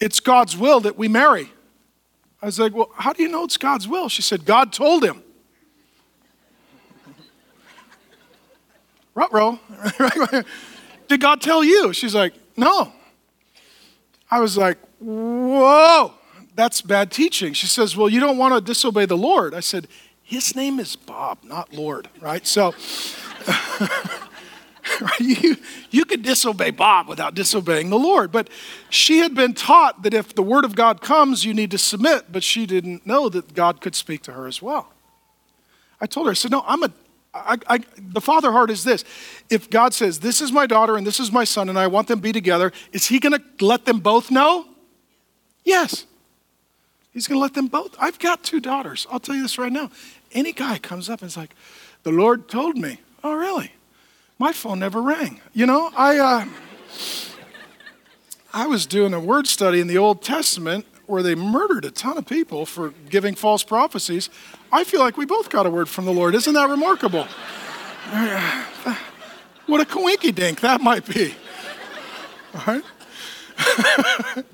it's God's will that we marry. I was like, Well, how do you know it's God's will? She said, God told him. Rutro. Did God tell you? She's like, No. I was like, Whoa, that's bad teaching. She says, Well, you don't want to disobey the Lord. I said, His name is Bob, not Lord, right? So, you, you could disobey Bob without disobeying the Lord. But she had been taught that if the word of God comes, you need to submit, but she didn't know that God could speak to her as well. I told her, I said, No, I'm a I, I, the father heart is this. If God says, This is my daughter and this is my son, and I want them to be together, is he going to let them both know? Yes. He's going to let them both. I've got two daughters. I'll tell you this right now. Any guy comes up and is like, The Lord told me. Oh, really? My phone never rang. You know, I, uh, I was doing a word study in the Old Testament where they murdered a ton of people for giving false prophecies. I feel like we both got a word from the Lord. Isn't that remarkable? what a coinky dink that might be. All right?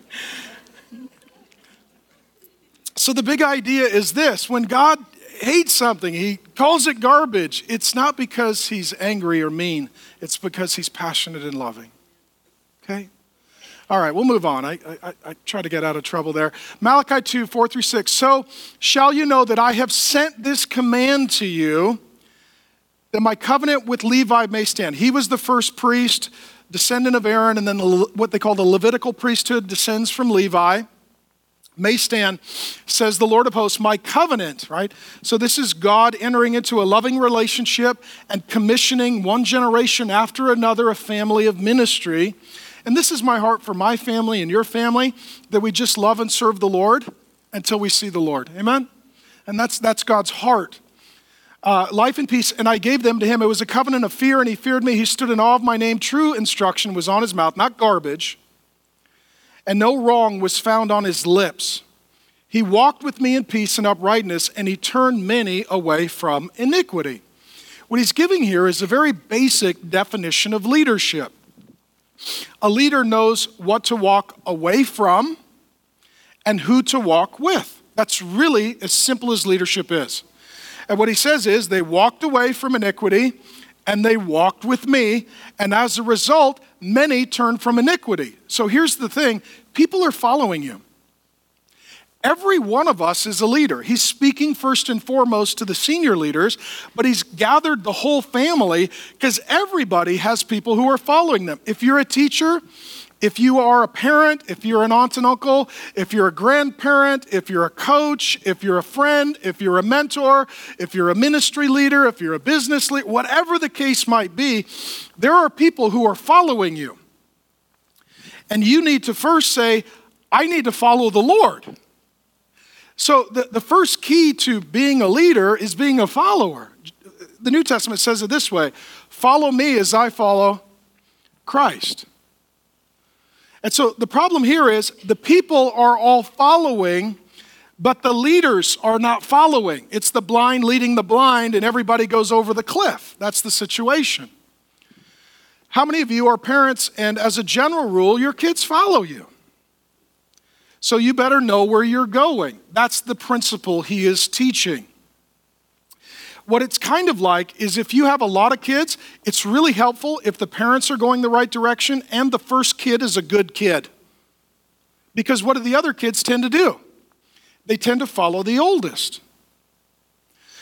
so the big idea is this when God hates something, he calls it garbage, it's not because he's angry or mean, it's because he's passionate and loving. Okay? All right, we'll move on. I, I, I, try to get out of trouble there. Malachi 2, 4 through 6. So shall you know that I have sent this command to you, that my covenant with Levi may stand. He was the first priest, descendant of Aaron, and then the, what they call the Levitical priesthood descends from Levi. May stand, says the Lord of hosts, my covenant, right? So this is God entering into a loving relationship and commissioning one generation after another a family of ministry and this is my heart for my family and your family that we just love and serve the Lord until we see the Lord. Amen? And that's, that's God's heart. Uh, life and peace, and I gave them to him. It was a covenant of fear, and he feared me. He stood in awe of my name. True instruction was on his mouth, not garbage. And no wrong was found on his lips. He walked with me in peace and uprightness, and he turned many away from iniquity. What he's giving here is a very basic definition of leadership. A leader knows what to walk away from and who to walk with. That's really as simple as leadership is. And what he says is they walked away from iniquity and they walked with me, and as a result, many turned from iniquity. So here's the thing people are following you. Every one of us is a leader. He's speaking first and foremost to the senior leaders, but he's gathered the whole family because everybody has people who are following them. If you're a teacher, if you are a parent, if you're an aunt and uncle, if you're a grandparent, if you're a coach, if you're a friend, if you're a mentor, if you're a ministry leader, if you're a business leader, whatever the case might be, there are people who are following you. And you need to first say, I need to follow the Lord. So, the, the first key to being a leader is being a follower. The New Testament says it this way follow me as I follow Christ. And so the problem here is the people are all following, but the leaders are not following. It's the blind leading the blind, and everybody goes over the cliff. That's the situation. How many of you are parents, and as a general rule, your kids follow you? So you better know where you're going. That's the principle he is teaching. What it's kind of like is if you have a lot of kids, it's really helpful if the parents are going the right direction and the first kid is a good kid. Because what do the other kids tend to do? They tend to follow the oldest.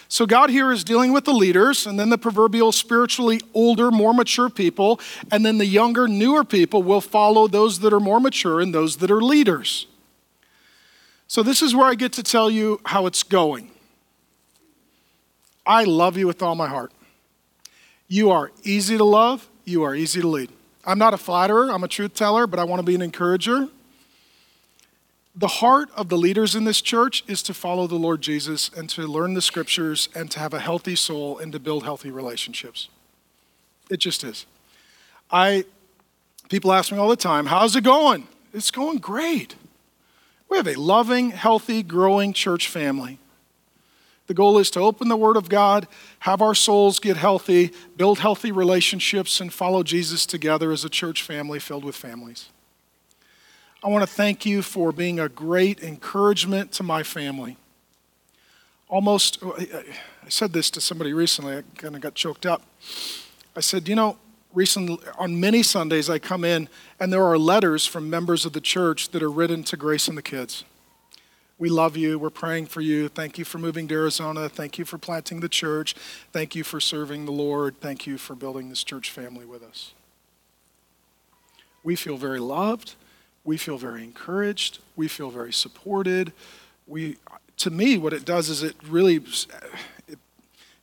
So, God here is dealing with the leaders, and then the proverbial spiritually older, more mature people, and then the younger, newer people will follow those that are more mature and those that are leaders. So, this is where I get to tell you how it's going. I love you with all my heart. You are easy to love, you are easy to lead. I'm not a flatterer, I'm a truth teller, but I want to be an encourager. The heart of the leaders in this church is to follow the Lord Jesus and to learn the scriptures and to have a healthy soul and to build healthy relationships. It just is. I people ask me all the time, "How's it going?" It's going great. We have a loving, healthy, growing church family. The goal is to open the Word of God, have our souls get healthy, build healthy relationships, and follow Jesus together as a church family filled with families. I want to thank you for being a great encouragement to my family. Almost, oh, I said this to somebody recently, I kind of got choked up. I said, you know, recently, on many Sundays, I come in and there are letters from members of the church that are written to Grace and the kids. We love you. We're praying for you. Thank you for moving to Arizona. Thank you for planting the church. Thank you for serving the Lord. Thank you for building this church family with us. We feel very loved. We feel very encouraged. We feel very supported. We, to me, what it does is it really it,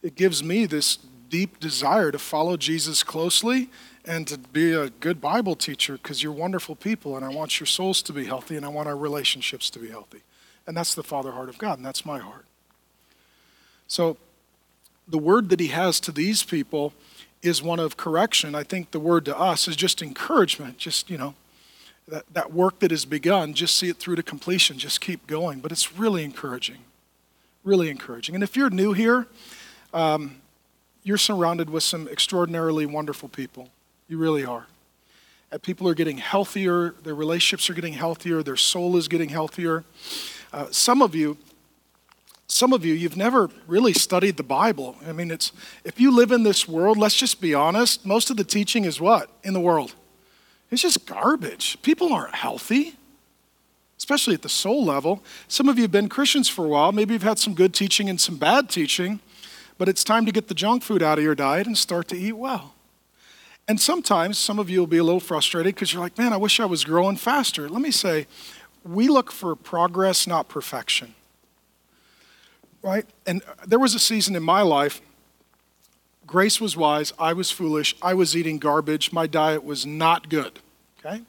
it gives me this deep desire to follow Jesus closely and to be a good Bible teacher because you're wonderful people and I want your souls to be healthy and I want our relationships to be healthy. And that's the Father heart of God, and that's my heart. So the word that he has to these people is one of correction. I think the word to us is just encouragement, just, you know, that, that work that has begun, just see it through to completion, just keep going. But it's really encouraging, really encouraging. And if you're new here, um, you're surrounded with some extraordinarily wonderful people. You really are. And people are getting healthier, their relationships are getting healthier, their soul is getting healthier. Uh, some of you, some of you, you've never really studied the Bible. I mean, it's if you live in this world, let's just be honest, most of the teaching is what in the world? It's just garbage. People aren't healthy, especially at the soul level. Some of you have been Christians for a while. Maybe you've had some good teaching and some bad teaching, but it's time to get the junk food out of your diet and start to eat well. And sometimes some of you will be a little frustrated because you're like, man, I wish I was growing faster. Let me say, we look for progress, not perfection. Right? And there was a season in my life, grace was wise, I was foolish, I was eating garbage, my diet was not good. Okay?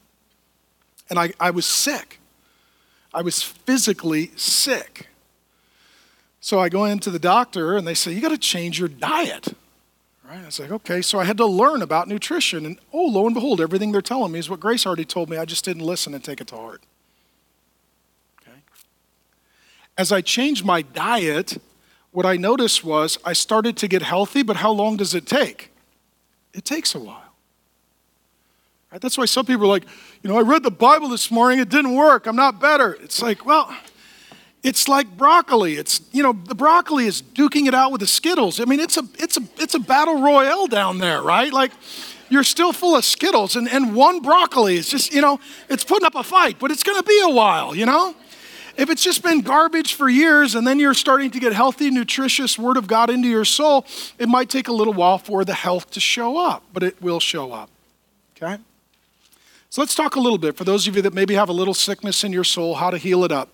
And I, I was sick. I was physically sick. So I go into the doctor and they say, You got to change your diet. Right? I was like, okay. So I had to learn about nutrition. And oh, lo and behold, everything they're telling me is what Grace already told me. I just didn't listen and take it to heart. As I changed my diet, what I noticed was I started to get healthy, but how long does it take? It takes a while. Right? That's why some people are like, you know, I read the Bible this morning, it didn't work, I'm not better. It's like, well, it's like broccoli. It's, you know, the broccoli is duking it out with the Skittles. I mean, it's a, it's a, it's a battle royale down there, right? Like, you're still full of Skittles, and, and one broccoli is just, you know, it's putting up a fight, but it's going to be a while, you know? If it's just been garbage for years and then you're starting to get healthy, nutritious Word of God into your soul, it might take a little while for the health to show up, but it will show up. Okay? So let's talk a little bit for those of you that maybe have a little sickness in your soul, how to heal it up.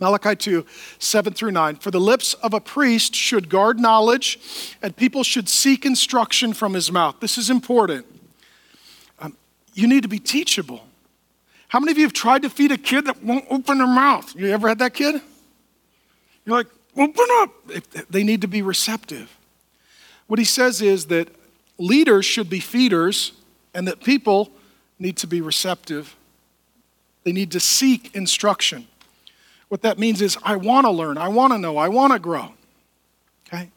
Malachi 2, 7 through 9. For the lips of a priest should guard knowledge, and people should seek instruction from his mouth. This is important. Um, you need to be teachable. How many of you have tried to feed a kid that won't open their mouth? You ever had that kid? You're like, open up. They need to be receptive. What he says is that leaders should be feeders and that people need to be receptive. They need to seek instruction. What that means is, I want to learn, I want to know, I want to grow. Okay?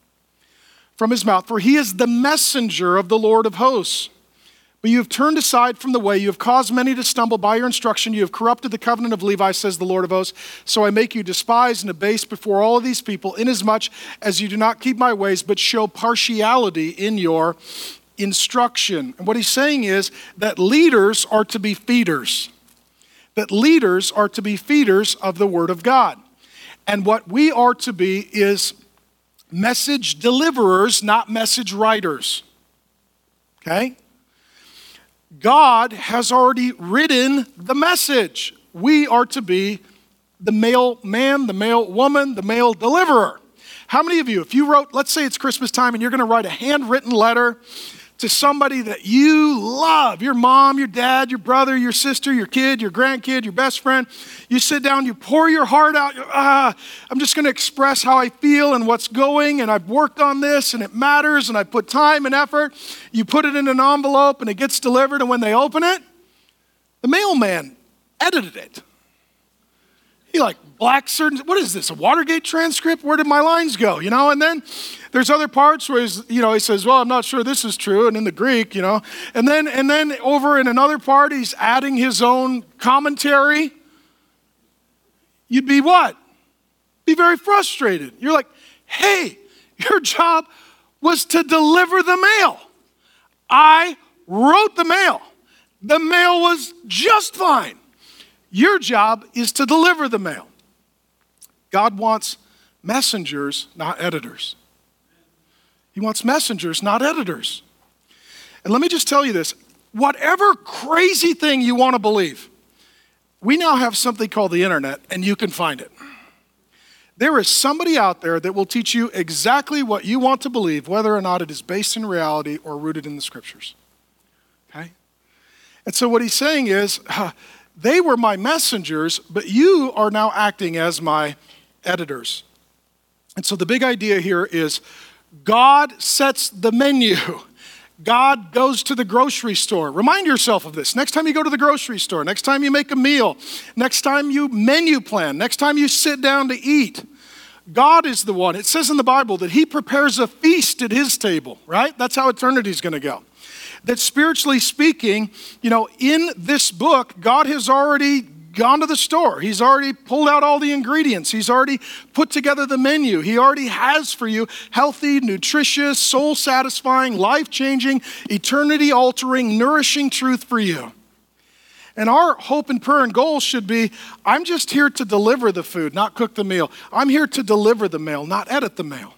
From his mouth, for he is the messenger of the Lord of hosts. But you have turned aside from the way. You have caused many to stumble by your instruction. You have corrupted the covenant of Levi, says the Lord of hosts. So I make you despised and abased before all of these people, inasmuch as you do not keep my ways, but show partiality in your instruction. And what he's saying is that leaders are to be feeders, that leaders are to be feeders of the Word of God. And what we are to be is message deliverers, not message writers. Okay? God has already written the message. We are to be the mail man, the mail woman, the mail deliverer. How many of you, if you wrote, let's say it's Christmas time and you're going to write a handwritten letter to somebody that you love your mom, your dad, your brother, your sister, your kid, your grandkid, your best friend. You sit down, you pour your heart out. Ah, I'm just going to express how I feel and what's going, and I've worked on this, and it matters, and I put time and effort. You put it in an envelope, and it gets delivered, and when they open it, the mailman edited it. He like black certain, what is this, a Watergate transcript? Where did my lines go? You know, and then there's other parts where he's, you know, he says, well, I'm not sure this is true, and in the Greek, you know. And then and then over in another part, he's adding his own commentary. You'd be what? Be very frustrated. You're like, hey, your job was to deliver the mail. I wrote the mail. The mail was just fine. Your job is to deliver the mail. God wants messengers, not editors. He wants messengers, not editors. And let me just tell you this whatever crazy thing you want to believe, we now have something called the internet, and you can find it. There is somebody out there that will teach you exactly what you want to believe, whether or not it is based in reality or rooted in the scriptures. Okay? And so what he's saying is, they were my messengers, but you are now acting as my editors. And so the big idea here is God sets the menu. God goes to the grocery store. Remind yourself of this. Next time you go to the grocery store, next time you make a meal, next time you menu plan, next time you sit down to eat, God is the one. It says in the Bible that He prepares a feast at His table, right? That's how eternity is going to go that spiritually speaking, you know, in this book, God has already gone to the store. He's already pulled out all the ingredients. He's already put together the menu. He already has for you healthy, nutritious, soul satisfying, life changing, eternity altering, nourishing truth for you. And our hope and prayer and goal should be I'm just here to deliver the food, not cook the meal. I'm here to deliver the mail, not edit the mail.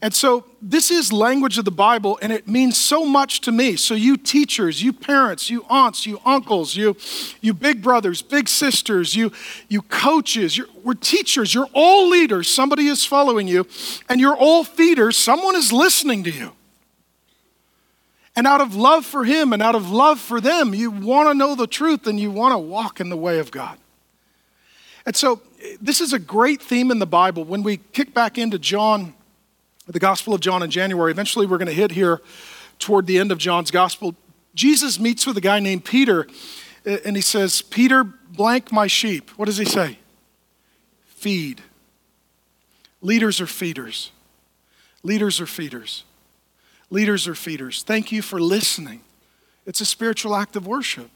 And so this is language of the Bible, and it means so much to me. So, you teachers, you parents, you aunts, you uncles, you, you big brothers, big sisters, you, you coaches, you're, we're teachers, you're all leaders. Somebody is following you, and you're all feeders. Someone is listening to you. And out of love for Him and out of love for them, you want to know the truth and you want to walk in the way of God. And so, eh, this is a great theme in the Bible. When we kick back into John the Gospel of John in January. Eventually, we're going to hit here toward the end of John's Gospel. Jesus meets with a guy named Peter, and he says, Peter, blank my sheep. What does he say? Feed. Leaders are feeders. Leaders are feeders. Leaders are feeders. Thank you for listening. It's a spiritual act of worship.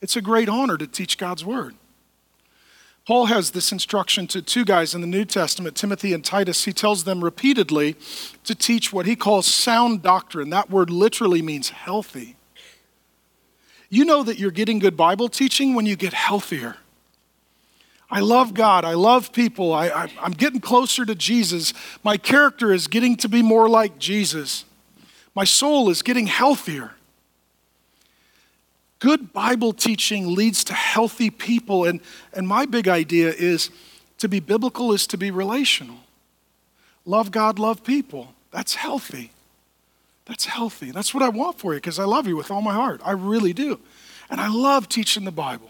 It's a great honor to teach God's word. Paul has this instruction to two guys in the New Testament, Timothy and Titus. He tells them repeatedly to teach what he calls sound doctrine. That word literally means healthy. You know that you're getting good Bible teaching when you get healthier. I love God. I love people. I, am getting closer to Jesus. My character is getting to be more like Jesus. My soul is getting healthier. Good Bible teaching leads to healthy people. And, and my big idea is to be biblical is to be relational. Love God, love people. That's healthy. That's healthy. That's what I want for you because I love you with all my heart. I really do. And I love teaching the Bible.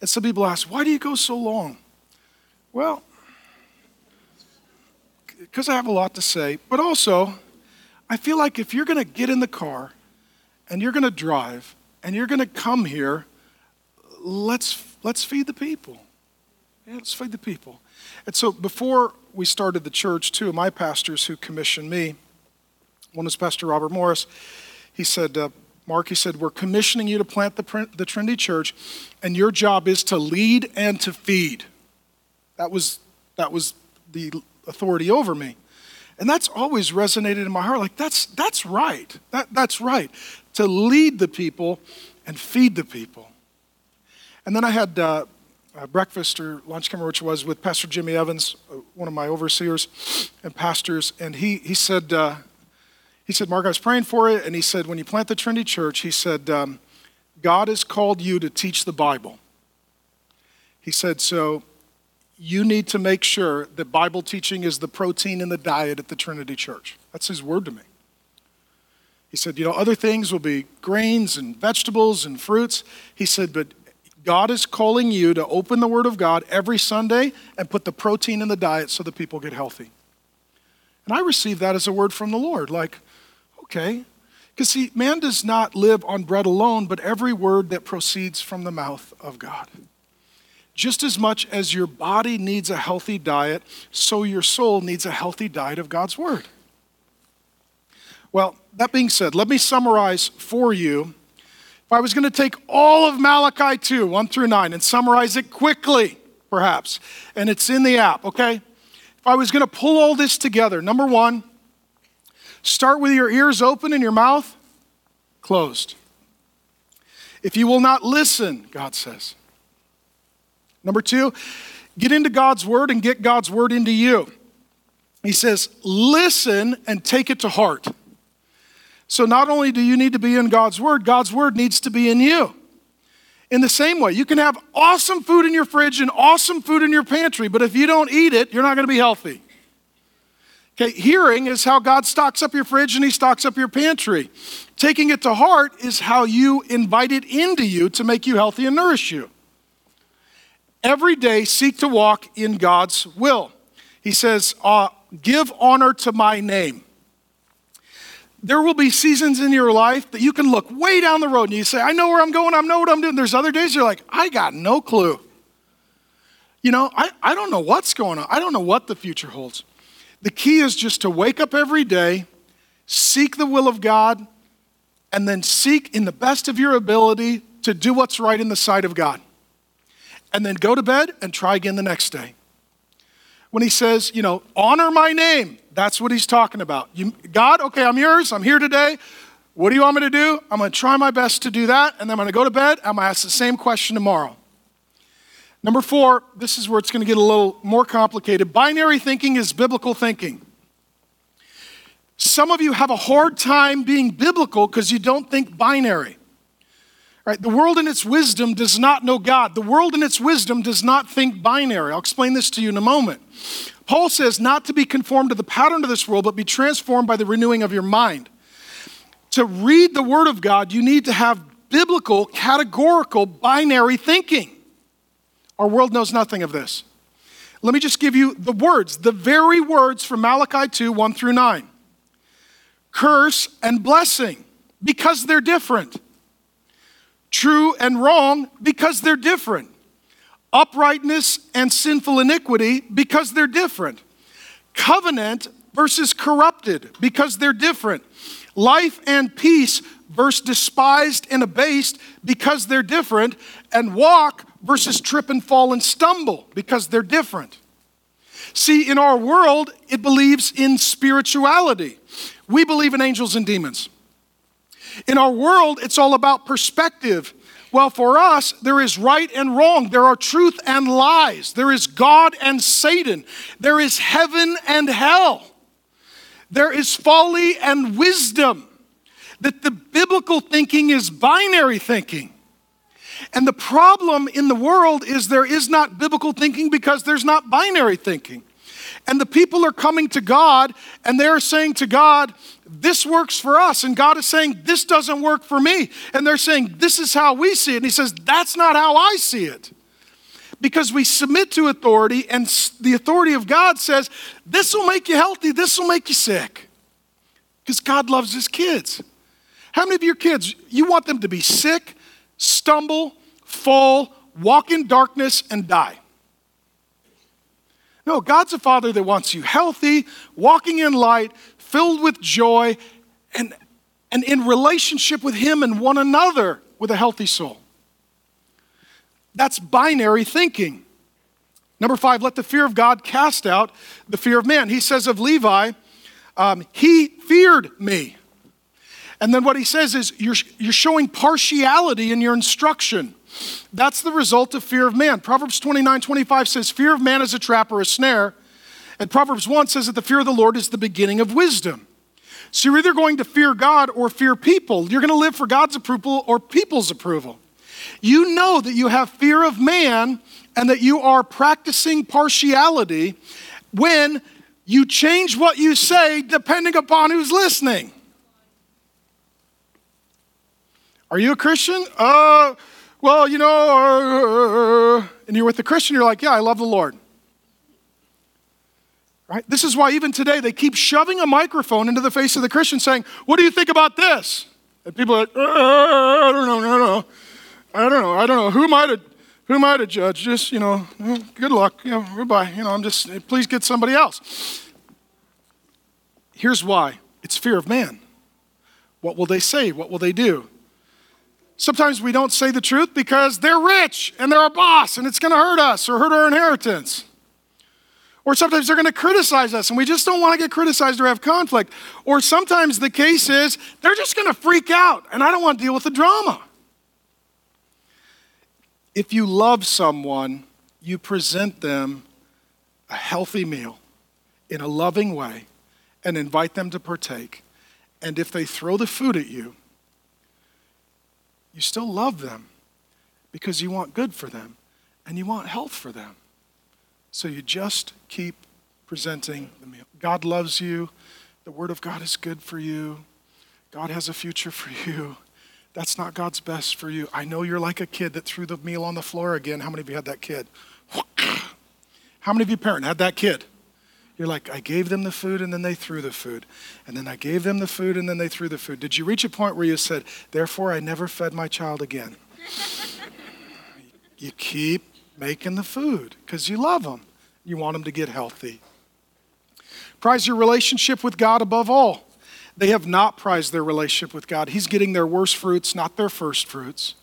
And some people ask, why do you go so long? Well, because I have a lot to say, but also, I feel like if you're going to get in the car and you're going to drive and you're going to come here, let's, let's feed the people. Yeah, let's feed the people. And so before we started the church, two of my pastors who commissioned me, one is Pastor Robert Morris, he said, uh, Mark, he said, we're commissioning you to plant the, the Trinity Church, and your job is to lead and to feed. That was, that was the authority over me. And that's always resonated in my heart. Like, that's, that's right. That, that's right. To lead the people and feed the people. And then I had uh, breakfast or lunch, come which was with Pastor Jimmy Evans, uh, one of my overseers and pastors. And he, he said, uh, he said, Mark, I was praying for it. And he said, when you plant the Trinity Church, he said, um, God has called you to teach the Bible. He said, so you need to make sure that Bible teaching is the protein in the diet at the Trinity Church. That's his word to me. He said, you know, other things will be grains and vegetables and fruits. He said, but God is calling you to open the Word of God every Sunday and put the protein in the diet so that people get healthy. And I received that as a word from the Lord. Like, okay. Because, see, man does not live on bread alone, but every word that proceeds from the mouth of God. Just as much as your body needs a healthy diet, so your soul needs a healthy diet of God's Word. Well, that being said, let me summarize for you. If I was going to take all of Malachi 2, 1 through 9, and summarize it quickly, perhaps, and it's in the app, okay? If I was going to pull all this together, number one, start with your ears open and your mouth closed. If you will not listen, God says, Number two, get into God's word and get God's word into you. He says, listen and take it to heart. So not only do you need to be in God's word, God's word needs to be in you. In the same way, you can have awesome food in your fridge and awesome food in your pantry, but if you don't eat it, you're not going to be healthy. Okay, hearing is how God stocks up your fridge and He stocks up your pantry. Taking it to heart is how you invite it into you to make you healthy and nourish you. Every day, seek to walk in God's will. He says, uh, Give honor to my name. There will be seasons in your life that you can look way down the road and you say, I know where I'm going, I know what I'm doing. There's other days you're like, I got no clue. You know, I, I don't know what's going on, I don't know what the future holds. The key is just to wake up every day, seek the will of God, and then seek in the best of your ability to do what's right in the sight of God and then go to bed and try again the next day. When he says, you know, honor my name, that's what he's talking about. You, God, okay, I'm yours, I'm here today. What do you want me to do? I'm going to try my best to do that, and then I'm going to go to bed. I'm going to ask the same question tomorrow. Number four, this is where it's going to get a little more complicated. Binary thinking is biblical thinking. Some of you have a hard time being biblical because you don't think binary. Right? The world in its wisdom does not know God. The world in its wisdom does not think binary. I'll explain this to you in a moment. Paul says not to be conformed to the pattern of this world, but be transformed by the renewing of your mind. To read the Word of God, you need to have biblical, categorical, binary thinking. Our world knows nothing of this. Let me just give you the words, the very words from Malachi 2 1 through 9. Curse and blessing, because they're different true and wrong because they're different. Uprightness and sinful iniquity because they're different. Covenant versus corrupted because they're different. Life and peace versus despised and abased because they're different. And walk versus trip and fall and stumble because they're different. See, in our world, it believes in spirituality. We believe in angels and demons. In our world, it's all about perspective. Well, for us, there is right and wrong. There are truth and lies. There is God and Satan. There is heaven and hell. There is folly and wisdom. That the biblical thinking is binary thinking. And the problem in the world is there is not biblical thinking because there's not binary thinking. And the people are coming to God and they're saying to God, This works for us. And God is saying, This doesn't work for me. And they're saying, This is how we see it. And He says, That's not how I see it. Because we submit to authority, and the authority of God says, This will make you healthy, this will make you sick. Because God loves His kids. How many of your kids, you want them to be sick, stumble, fall, walk in darkness, and die? No, God's a father that wants you healthy, walking in light, filled with joy, and and in relationship with Him and one another with a healthy soul. That's binary thinking. Number five, let the fear of God cast out the fear of man. He says of Levi, um, he feared me. And then what he says is, you're, you're showing partiality in your instruction. That's the result of fear of man. Proverbs 29 25 says, Fear of man is a trap or a snare. And Proverbs 1 says that the fear of the Lord is the beginning of wisdom. So you're either going to fear God or fear people. You're going to live for God's approval or people's approval. You know that you have fear of man and that you are practicing partiality when you change what you say depending upon who's listening. Are you a Christian? Uh, well, you know, uh, and you're with the Christian, you're like, yeah, I love the Lord. Right? This is why even today they keep shoving a microphone into the face of the Christian saying, What do you think about this? And people are like, uh, I don't know, no, no. I don't know, I don't know. Who am I to, who am I to judge? Just, you know, good luck. You know, goodbye. You know, I'm just, please get somebody else. Here's why it's fear of man. What will they say? What will they do? Sometimes we don't say the truth because they're rich and they're a boss and it's going to hurt us or hurt our inheritance. Or sometimes they're going to criticize us and we just don't want to get criticized or have conflict. Or sometimes the case is they're just going to freak out and I don't want to deal with the drama. If you love someone, you present them a healthy meal in a loving way and invite them to partake. And if they throw the food at you, you still love them because you want good for them and you want health for them. So you just keep presenting the meal. God loves you. The Word of God is good for you. God has a future for you. That's not God's best for you. I know you're like a kid that threw the meal on the floor again. How many of you had that kid? How many of you parent had that kid? You're like, I gave them the food and then they threw the food. And then I gave them the food and then they threw the food. Did you reach a point where you said, Therefore, I never fed my child again? you keep making the food because you love them. You want them to get healthy. Prize your relationship with God above all. They have not prized their relationship with God. He's getting their worst fruits, not their first fruits.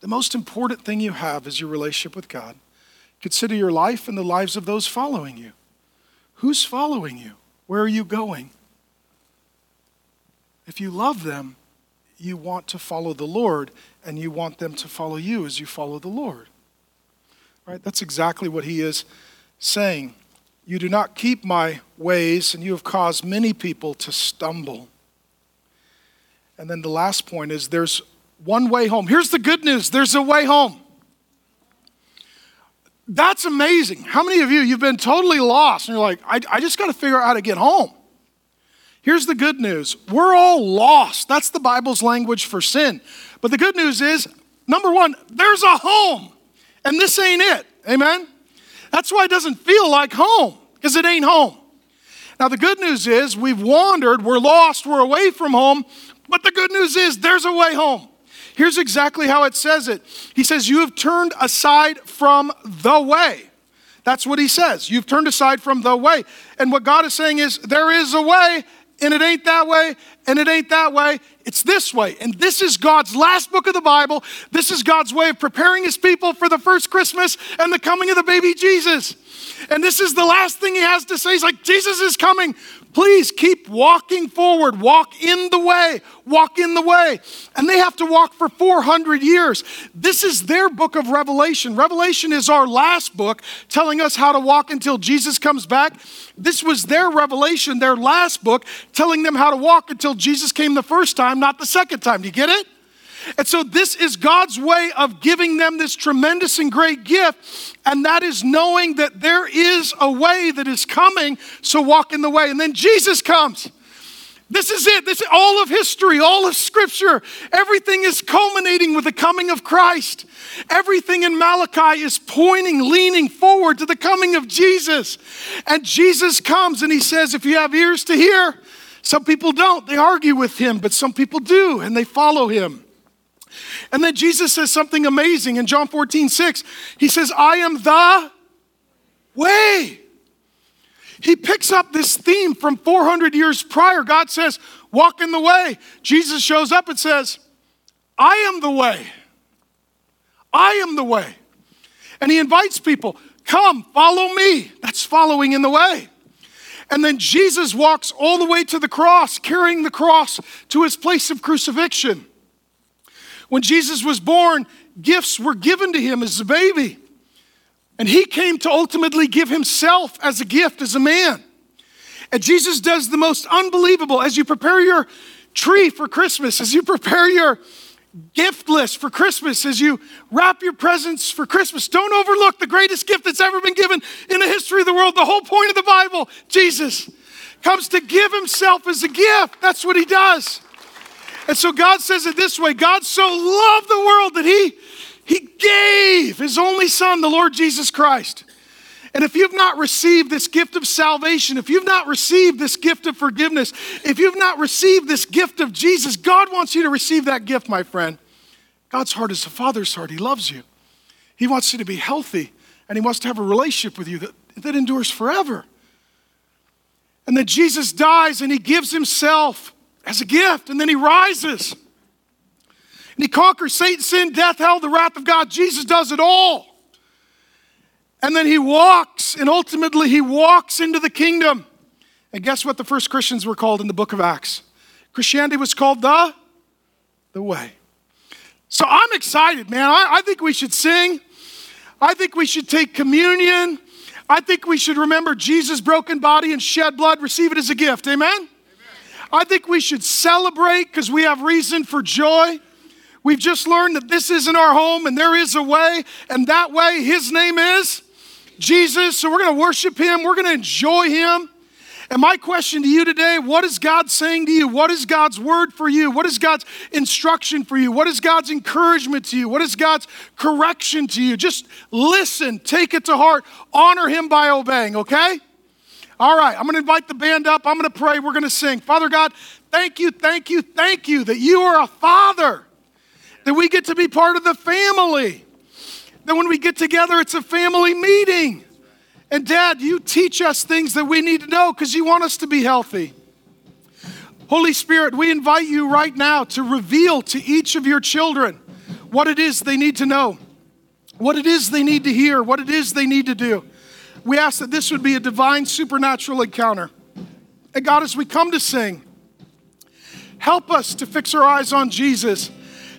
The most important thing you have is your relationship with God. Consider your life and the lives of those following you. Who's following you? Where are you going? If you love them, you want to follow the Lord, and you want them to follow you as you follow the Lord. Right? That's exactly what he is saying. You do not keep my ways, and you have caused many people to stumble. And then the last point is there's one way home. Here's the good news there's a way home. That's amazing. How many of you, you've been totally lost and you're like, I, I just got to figure out how to get home? Here's the good news we're all lost. That's the Bible's language for sin. But the good news is number one, there's a home, and this ain't it. Amen? That's why it doesn't feel like home, because it ain't home. Now, the good news is we've wandered, we're lost, we're away from home, but the good news is there's a way home. Here's exactly how it says it He says, You have turned aside from the way. That's what he says. You've turned aside from the way. And what God is saying is, There is a way, and it ain't that way, and it ain't that way. It's this way. And this is God's last book of the Bible. This is God's way of preparing his people for the first Christmas and the coming of the baby Jesus. And this is the last thing he has to say. He's like, Jesus is coming. Please keep walking forward. Walk in the way. Walk in the way. And they have to walk for 400 years. This is their book of Revelation. Revelation is our last book telling us how to walk until Jesus comes back. This was their revelation, their last book, telling them how to walk until Jesus came the first time, not the second time. Do you get it? And so, this is God's way of giving them this tremendous and great gift, and that is knowing that there is a way that is coming, so walk in the way. And then Jesus comes. This is it. This is all of history, all of scripture. Everything is culminating with the coming of Christ. Everything in Malachi is pointing, leaning forward to the coming of Jesus. And Jesus comes and he says, If you have ears to hear, some people don't. They argue with him, but some people do, and they follow him. And then Jesus says something amazing in John 14, 6. He says, I am the way. he picks up this theme from 400 years prior. God says, Walk in the way. Jesus shows up and says, I am the way. I am the way. And he invites people, Come, follow me. That's following in the way. And then Jesus walks all the way to the cross, carrying the cross to his place of crucifixion. When Jesus was born, gifts were given to him as a baby. And he came to ultimately give himself as a gift as a man. And Jesus does the most unbelievable as you prepare your tree for Christmas, as you prepare your gift list for Christmas, as you wrap your presents for Christmas, don't overlook the greatest gift that's ever been given in the history of the world. The whole point of the Bible, Jesus comes to give himself as a gift. That's what he does. And so God says it this way God so loved the world that he, he gave his only son, the Lord Jesus Christ. And if you've not received this gift of salvation, if you've not received this gift of forgiveness, if you've not received this gift of Jesus, God wants you to receive that gift, my friend. God's heart is a father's heart. He loves you. He wants you to be healthy, and He wants to have a relationship with you that, that endures forever. And then Jesus dies and He gives Himself as a gift, and then He rises. And He conquers Satan, sin, death, hell, the wrath of God. Jesus does it all. And then he walks, and ultimately he walks into the kingdom. And guess what the first Christians were called in the book of Acts? Christianity was called the, the way. So I'm excited, man. I, I think we should sing. I think we should take communion. I think we should remember Jesus' broken body and shed blood, receive it as a gift. Amen? I think we should celebrate because we have reason for joy. We've just learned that this isn't our home and there is a way, and that way, his name is Jesus. So we're going to worship him, we're going to enjoy him. And my question to you today what is God saying to you? What is God's word for you? What is God's instruction for you? What is God's encouragement to you? What is God's correction to you? Just listen, take it to heart, honor Him by obeying, okay? All right, I'm gonna invite the band up. I'm gonna pray. We're gonna sing. Father God, thank you, thank you, thank you that you are a father, that we get to be part of the family that when we get together, it's a family meeting. And dad, you teach us things that we need to know because you want us to be healthy. Holy Spirit, we invite you right now to reveal to each of your children what it is they need to know, what it is they need to hear, what it is they need to do. We ask that this would be a divine supernatural encounter. And God, as we come to sing, help us to fix our eyes on Jesus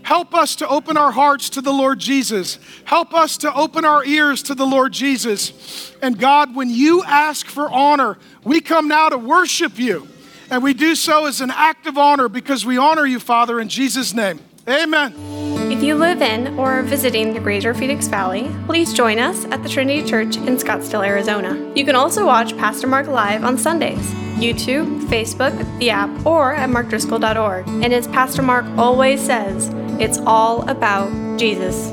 Help us to open our hearts to the Lord Jesus. Help us to open our ears to the Lord Jesus. And God, when you ask for honor, we come now to worship you. And we do so as an act of honor because we honor you, Father, in Jesus' name. Amen. If you live in or are visiting the Greater Phoenix Valley, please join us at the Trinity Church in Scottsdale, Arizona. You can also watch Pastor Mark live on Sundays, YouTube, Facebook, the app, or at markdriscoll.org. And as Pastor Mark always says, it's all about Jesus.